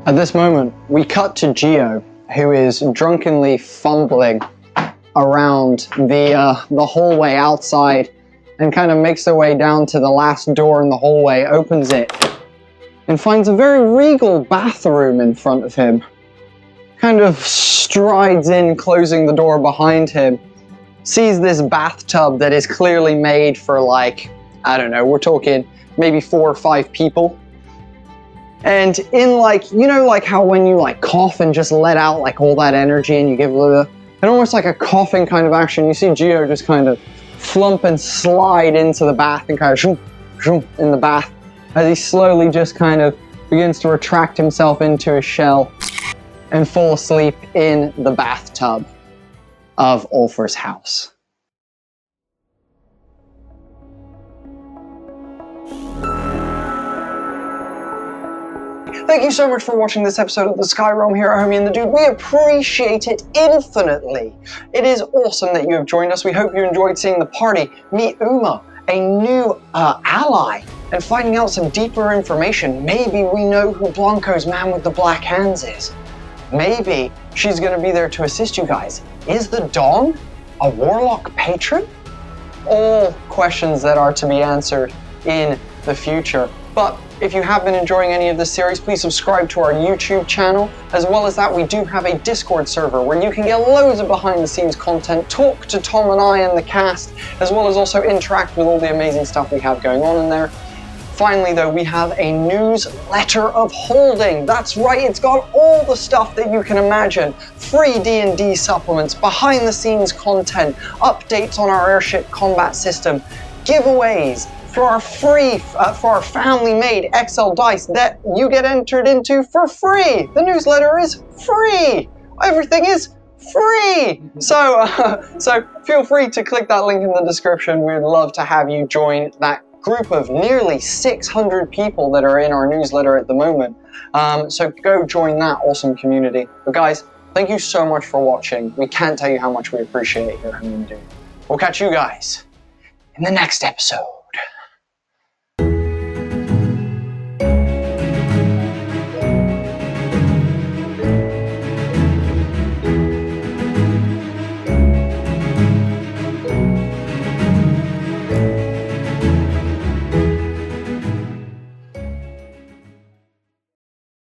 At this moment, we cut to Geo, who is drunkenly fumbling around the uh, the hallway outside, and kind of makes their way down to the last door in the hallway, opens it, and finds a very regal bathroom in front of him. Kind of strides in, closing the door behind him. Sees this bathtub that is clearly made for like I don't know. We're talking maybe four or five people. And in like, you know, like how when you like cough and just let out like all that energy and you give a little, and almost like a coughing kind of action, you see Geo just kind of flump and slide into the bath and kind of shoom, shoom in the bath as he slowly just kind of begins to retract himself into his shell and fall asleep in the bathtub of Ulfer's house. Thank you so much for watching this episode of the Skyrealm here at Homie and the Dude. We appreciate it infinitely. It is awesome that you have joined us. We hope you enjoyed seeing the party meet Uma a new uh, ally and finding out some deeper information. Maybe we know who Blanco's man with the black hands is. Maybe she's going to be there to assist you guys. Is the Don a warlock patron? All questions that are to be answered in the future. But if you have been enjoying any of this series, please subscribe to our YouTube channel. As well as that, we do have a Discord server where you can get loads of behind the scenes content, talk to Tom and I and the cast, as well as also interact with all the amazing stuff we have going on in there. Finally, though, we have a newsletter of holding. That's right, it's got all the stuff that you can imagine. Free D&D supplements, behind-the-scenes content, updates on our airship combat system, giveaways for our free, uh, for our family-made XL dice that you get entered into for free. The newsletter is free. Everything is free. *laughs* So, uh, *laughs* so feel free to click that link in the description. We'd love to have you join that group of nearly 600 people that are in our newsletter at the moment. Um, so go join that awesome community. But guys, thank you so much for watching. We can't tell you how much we appreciate it here at Moon We'll catch you guys in the next episode.